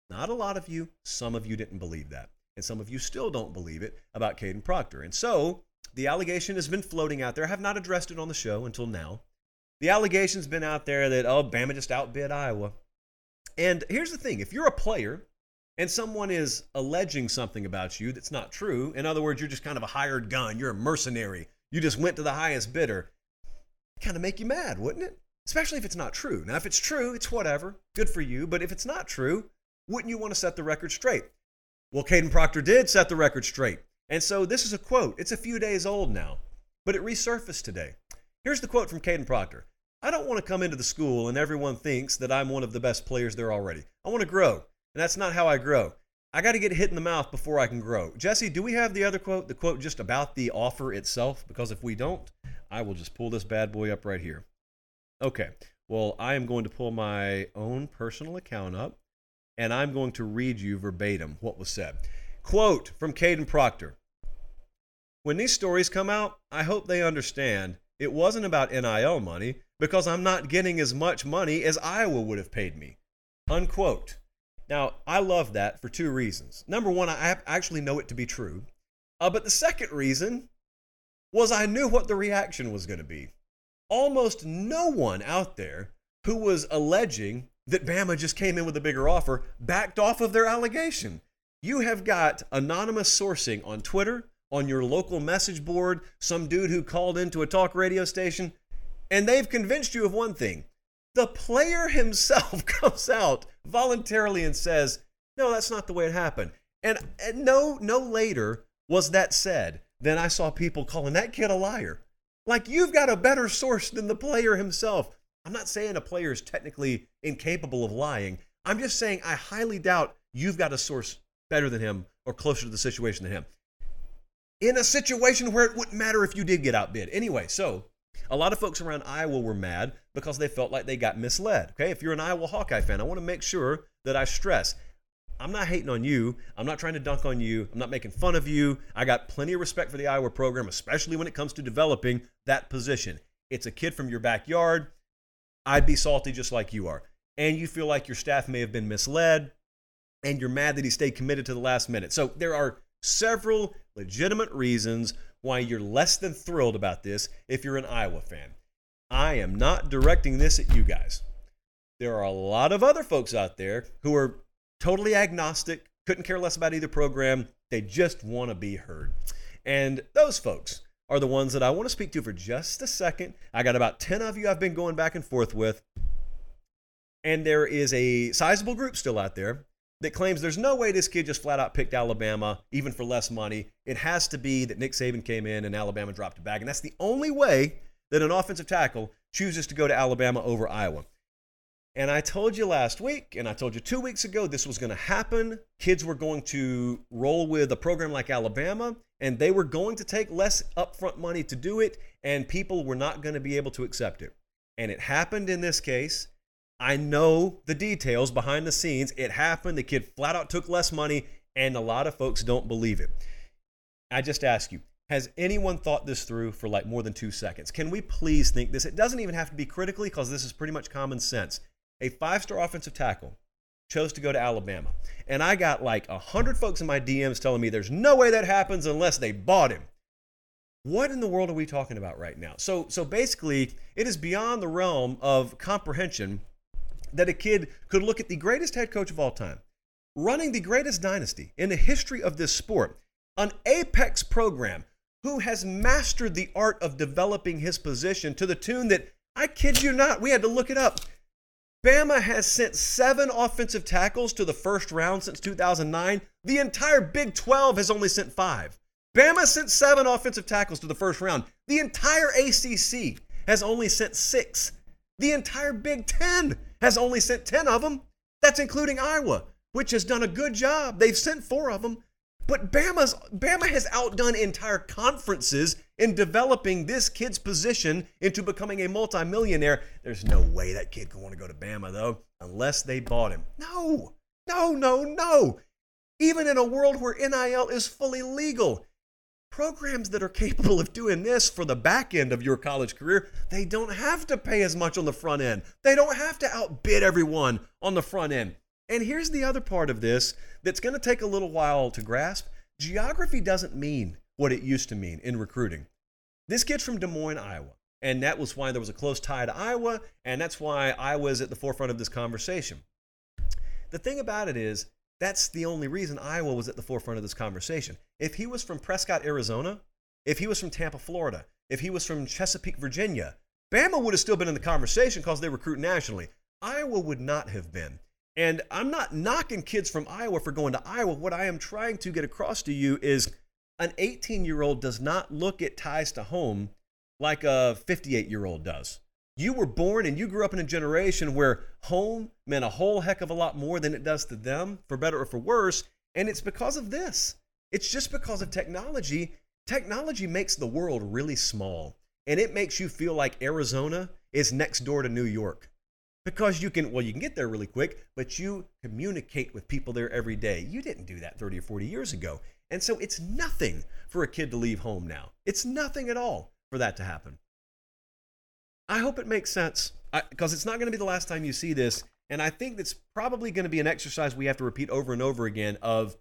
not a lot of you, some of you didn't believe that. And some of you still don't believe it about Kadyn Proctor. And so the allegation has been floating out there. I have not addressed it on the show until now. The allegation's been out there that, oh, Bama just outbid Iowa. And here's the thing if you're a player and someone is alleging something about you that's not true, in other words, you're just kind of a hired gun, you're a mercenary, you just went to the highest bidder, kind of make you mad, wouldn't it? Especially if it's not true. Now, if it's true, it's whatever. Good for you. But if it's not true, wouldn't you want to set the record straight? Well, Kadyn Proctor did set the record straight. And so this is a quote. It's a few days old now, but it resurfaced today. Here's the quote from Kadyn Proctor I don't want to come into the school and everyone thinks that I'm one of the best players there already. I want to grow, and that's not how I grow. I got to get hit in the mouth before I can grow. Jesse, do we have the other quote? The quote just about the offer itself? Because if we don't, I will just pull this bad boy up right here. Okay. Well, I am going to pull my own personal account up and I'm going to read you verbatim what was said. Quote from Kadyn Proctor When these stories come out, I hope they understand it wasn't about NIL money because I'm not getting as much money as Iowa would have paid me. Unquote. Now, I love that for two reasons. Number one, I actually know it to be true. Uh, but the second reason was I knew what the reaction was going to be. almost no one out there who was alleging that Bama just came in with a bigger offer backed off of their allegation. You have got anonymous sourcing on Twitter, on your local message board, some dude who called into a talk radio station, and they've convinced you of one thing. The player himself (laughs) comes out voluntarily and says, No, that's not the way it happened. And, and no, no later was that said than I saw people calling that kid a liar. Like you've got a better source than the player himself. I'm not saying a player is technically incapable of lying. I'm just saying I highly doubt you've got a source better than him or closer to the situation than him. In a situation where it wouldn't matter if you did get outbid. Anyway, so a lot of folks around Iowa were mad because they felt like they got misled. Okay, if you're an Iowa Hawkeye fan, I want to make sure that I stress I'm not hating on you. I'm not trying to dunk on you. I'm not making fun of you. I got plenty of respect for the Iowa program, especially when it comes to developing that position. It's a kid from your backyard. I'd be salty just like you are. And you feel like your staff may have been misled, and you're mad that he stayed committed to the last minute. So there are several legitimate reasons why you're less than thrilled about this if you're an Iowa fan. I am not directing this at you guys. There are a lot of other folks out there who are totally agnostic, couldn't care less about either program. They just want to be heard. And those folks are the ones that I want to speak to for just a second. I got about 10 of you I've been going back and forth with. And there is a sizable group still out there that claims there's no way this kid just flat out picked Alabama, even for less money. It has to be that Nick Saban came in and Alabama dropped a bag. And that's the only way that an offensive tackle chooses to go to Alabama over Iowa. And I told you last week, and I told you two weeks ago, this was going to happen. Kids were going to roll with a program like Alabama, and they were going to take less upfront money to do it, and people were not going to be able to accept it. And it happened in this case. I know the details behind the scenes. It happened. The kid flat out took less money, and a lot of folks don't believe it. I just ask you, has anyone thought this through for like more than two seconds? Can we please think this? It doesn't even have to be critically because this is pretty much common sense a five star offensive tackle, chose to go to Alabama. And I got like 100 folks in my DMs telling me there's no way that happens unless they bought him. What in the world are we talking about right now? So, so basically, it is beyond the realm of comprehension that a kid could look at the greatest head coach of all time, running the greatest dynasty in the history of this sport, an apex program who has mastered the art of developing his position to the tune that I kid you not, we had to look it up. Bama has sent seven offensive tackles to the first round since 2009. The entire Big 12 has only sent five. Bama sent seven offensive tackles to the first round. The entire ACC has only sent six. The entire Big 10 has only sent 10 of them. That's including Iowa, which has done a good job. They've sent four of them. But Bama's Bama has outdone entire conferences in developing this kid's position into becoming a multimillionaire. There's no way that kid could want to go to Bama though, unless they bought him. No, no, no, no. Even in a world where NIL is fully legal, programs that are capable of doing this for the back end of your college career, they don't have to pay as much on the front end. They don't have to outbid everyone on the front end. And here's the other part of this that's going to take a little while to grasp. Geography doesn't mean what it used to mean in recruiting. This kid's from Des Moines, Iowa. And that was why there was a close tie to Iowa, and that's why Iowa is at the forefront of this conversation. The thing about it is, that's the only reason Iowa was at the forefront of this conversation. If he was from Prescott, Arizona, if he was from Tampa, Florida, if he was from Chesapeake, Virginia, Bama would have still been in the conversation because they recruit nationally. Iowa would not have been. And I'm not knocking kids from Iowa for going to Iowa. What I am trying to get across to you is an 18 year old does not look at ties to home like a 58 year old does. You were born and you grew up in a generation where home meant a whole heck of a lot more than it does to them, for better or for worse. And it's because of this. It's just because of technology. Technology makes the world really small and it makes you feel like Arizona is next door to New York because you can well you can get there really quick but you communicate with people there every day you didn't do that 30 or 40 years ago and so it's nothing for a kid to leave home now it's nothing at all for that to happen i hope it makes sense because it's not going to be the last time you see this and i think that's probably going to be an exercise we have to repeat over and over again of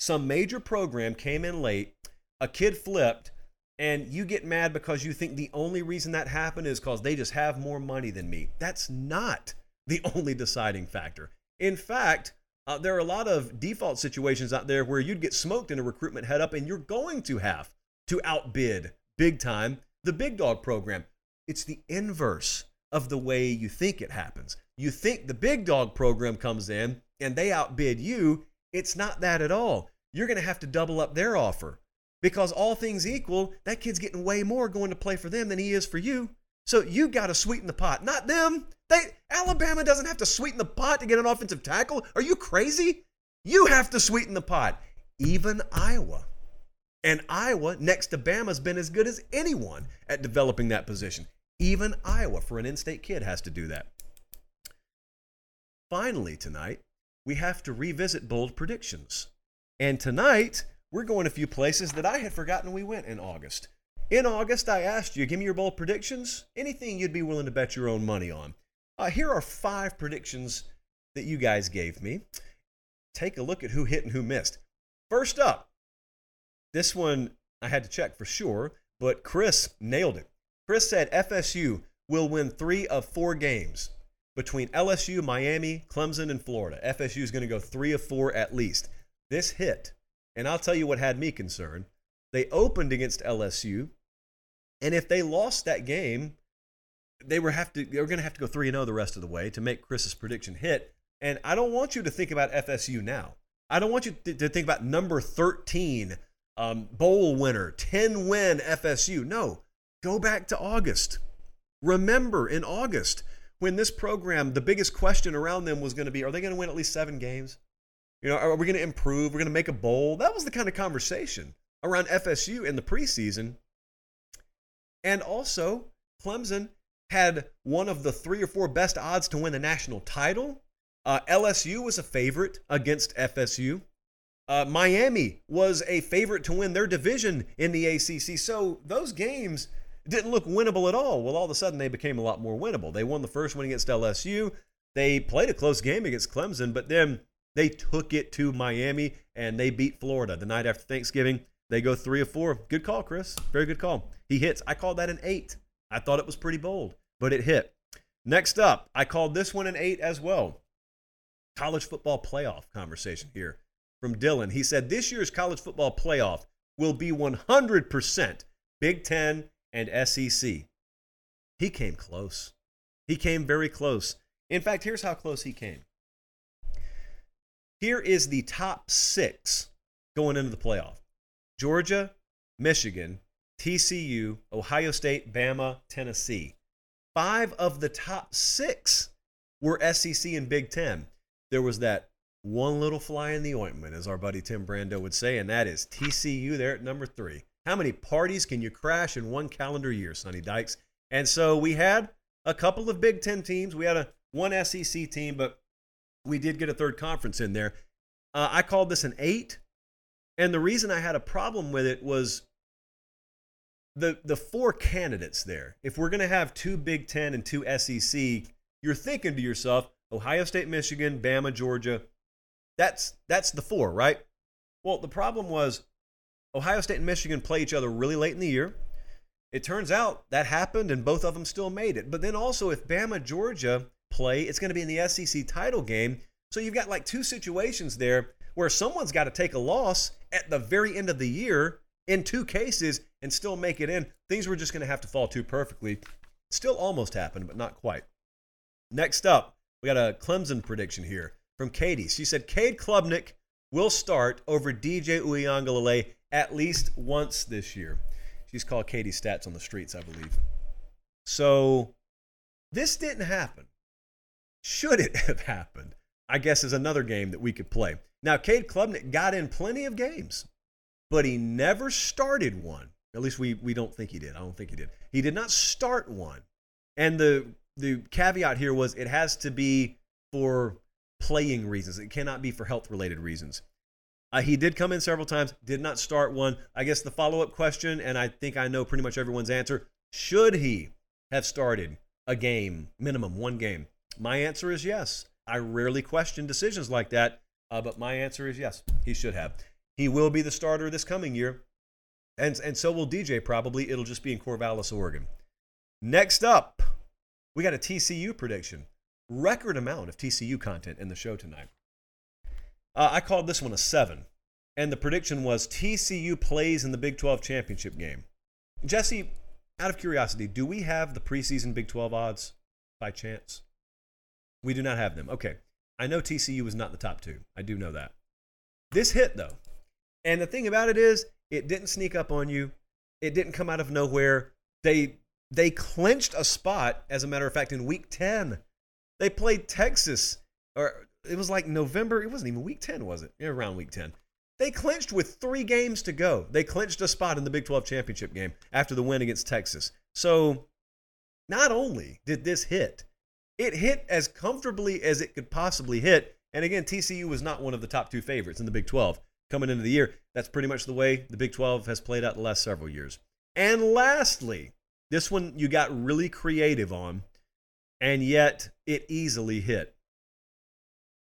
some major program came in late a kid flipped and you get mad because you think the only reason that happened is because they just have more money than me. That's not the (laughs) only deciding factor. In fact, uh, there are a lot of default situations out there where you'd get smoked in a recruitment head up and you're going to have to outbid big time the big dog program. It's the inverse of the way you think it happens. You think the big dog program comes in and they outbid you. It's not that at all. You're going to have to double up their offer because all things equal, that kid's getting way more going to play for them than he is for you. So you got to sweeten the pot, not them. They Alabama doesn't have to sweeten the pot to get an offensive tackle. Are you crazy? You have to sweeten the pot. Even Iowa. And Iowa, next to Bama, has been as good as anyone at developing that position. Even Iowa, for an in state kid, has to do that. Finally, tonight, we have to revisit bold predictions. And tonight, we're going a few places that I had forgotten we went in August. In August, I asked you, give me your bold predictions, anything you'd be willing to bet your own money on. Uh, here are five predictions that you guys gave me. Take a look at who hit and who missed. First up, this one I had to check for sure, but Chris nailed it. Chris said FSU will win three of four games between LSU, Miami, Clemson, and Florida. FSU is going to go three of four at least. This hit and I'll tell you what had me concerned. They opened against LSU, and if they lost that game, they were have to they were going to have to go 3 0 the rest of the way to make Chris's prediction hit. And I don't want you to think about FSU now. I don't want you to, to think about number 13 um, bowl winner, 10 win FSU. No, go back to August. Remember in August when this program, the biggest question around them was going to be are they going to win at least seven games? You know, are we going to improve? We're going to make a bowl. That was the kind of conversation around FSU in the preseason. And also, Clemson had one of the three or four best odds to win the national title. Uh, LSU was a favorite against FSU. Uh, Miami was a favorite to win their division in the ACC. So those games didn't look winnable at all. Well, all of a sudden they became a lot more winnable. They won the first one against LSU. They played a close game against Clemson, but then they took it to Miami and they beat Florida the night after Thanksgiving. They go three or four. Good call, Chris. Very good call. He hits. I called that an eight. I thought it was pretty bold, but it hit. Next up, I called this one an eight as well. College football playoff conversation here from Dylan. He said this year's college football playoff will be 100% Big Ten and SEC. He came close. He came very close. In fact, here's how close he came. Here is the top six going into the playoff Georgia, Michigan, TCU, Ohio State, Bama, Tennessee. Five of the top six were SEC and Big Ten. There was that one little fly in the ointment, as our buddy Tim Brando would say, and that is TCU there at number three. How many parties can you crash in one calendar year, Sonny Dykes? And so we had a couple of Big Ten teams. We had a one SEC team, but we did get a third conference in there. Uh, I called this an eight, and the reason I had a problem with it was the the four candidates there. If we're going to have two Big Ten and two SEC, you're thinking to yourself, Ohio State, Michigan, Bama, Georgia. That's that's the four, right? Well, the problem was Ohio State and Michigan play each other really late in the year. It turns out that happened, and both of them still made it. But then also, if Bama, Georgia play, it's going to be in the SEC title game. So you've got like two situations there where someone's got to take a loss at the very end of the year in two cases and still make it in. Things were just going to have to fall too perfectly. Still almost happened, but not quite. Next up, we got a Clemson prediction here from Katie. She said Cade Klubnik will start over DJ Uiagalelei at least once this year. She's called Katie Stats on the streets, I believe. So this didn't happen. Should it (laughs) have happened? I guess is another game that we could play. Now, Cade Klubnik got in plenty of games, but he never started one. At least we, we don't think he did. I don't think he did. He did not start one. And the the caveat here was it has to be for playing reasons. It cannot be for health related reasons. Uh, he did come in several times, did not start one. I guess the follow up question, and I think I know pretty much everyone's answer should he have started a game, minimum one game? My answer is yes. I rarely question decisions like that, uh, but my answer is yes, he should have. He will be the starter this coming year. And, and so will DJ probably. It'll just be in Corvallis, Oregon. Next up, we got a TCU prediction. Record amount of TCU content in the show tonight. Uh, I called this one a seven, and the prediction was TCU plays in the Big 12 championship game. Jesse, out of curiosity, do we have the preseason Big 12 odds by chance? We do not have them. Okay. I know TCU was not the top two. I do know that. This hit, though. And the thing about it is, it didn't sneak up on you. It didn't come out of nowhere. They they clinched a spot, as a matter of fact, in week 10. They played Texas, or it was like November. It wasn't even week 10, was it? Yeah, around week 10. They clinched with three games to go. They clinched a spot in the Big 12 championship game after the win against Texas. So not only did this hit, it hit as comfortably as it could possibly hit. And again, TCU was not one of the top two favorites in the Big 12 coming into the year. That's pretty much the way the Big 12 has played out the last several years. And lastly, this one you got really creative on, and yet it easily hit.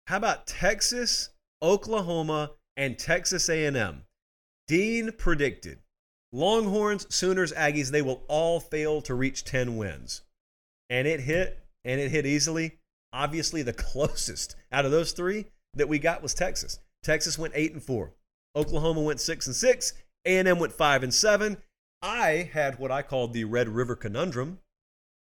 How about Texas, Oklahoma, and Texas A&M? Dean predicted Longhorns, Sooners, Aggies, they will all fail to reach 10 wins. And it hit, and it hit easily. Obviously, the (laughs) closest out of those three that we got was Texas. Texas went 8 and 4. Oklahoma went 6 and 6. A&M went 5 and 7. I had what I called the Red River Conundrum,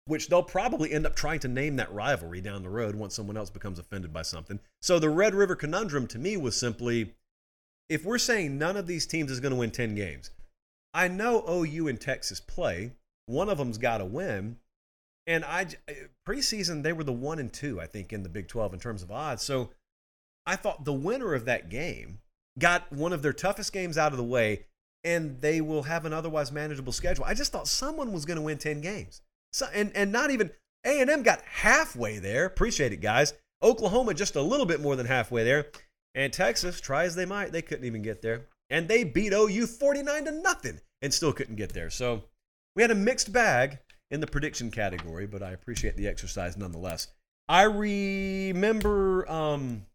which they'll probably end up trying to name that rivalry down the road once someone else becomes offended by something. So the Red River Conundrum to me was simply if we're saying none of these teams is going to win 10 games, I know OU and Texas play. One of them's got to win. And I eh, preseason they were the 1 and 2 I think in the Big 12 in terms of odds. So I thought the winner of that game got one of their toughest games out of the way and they will have an otherwise manageable schedule. I just thought someone was going to win 10 games. So, and, and not even A&M got halfway there. Appreciate it, guys. Oklahoma just a little bit more than halfway there. And Texas, try as they might, they couldn't even get there. And they beat OU 49 to nothing and still couldn't get there. So we had a mixed bag in the prediction category, but I appreciate the exercise nonetheless. I remember um,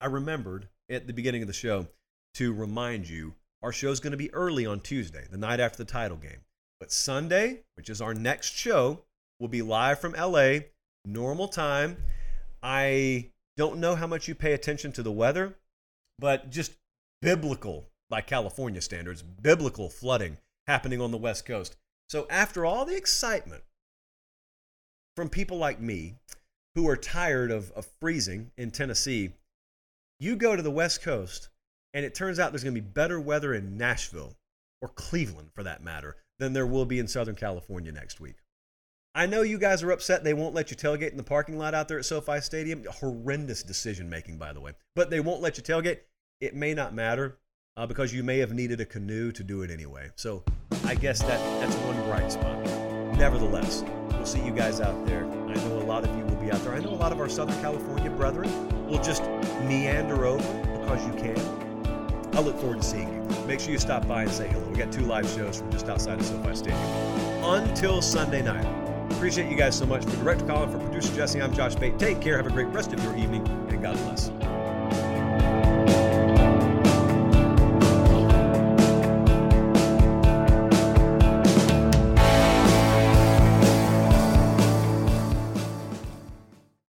I remembered at the beginning of the show to remind you our show is going to be early on Tuesday, the night after the title game. But Sunday, which is our next show, will be live from LA, normal time. I don't know how much you pay attention to the weather, but just biblical by California standards, biblical flooding happening on the West Coast. So, after all the excitement from people like me who are tired of, of freezing in Tennessee, you go to the West Coast and it turns out there's going to be better weather in Nashville or Cleveland for that matter than there will be in Southern California next week. I know you guys are upset they won't let you tailgate in the parking lot out there at SoFi Stadium. Horrendous decision making, by the way. But they won't let you tailgate. It may not matter uh, because you may have needed a canoe to do it anyway. So I guess that that's one bright spot. Nevertheless, we'll see you guys out there. I know a lot of you will be out there. I know a lot of our Southern California brethren will just meander over because you can. I look forward to seeing you. Make sure you stop by and say hello. We got two live shows from just outside of SoFi Stadium. Until Sunday night. Appreciate you guys so much. For Director Colin, for producer Jesse, I'm Josh Pate. Take care. Have a great rest of your evening, and God bless.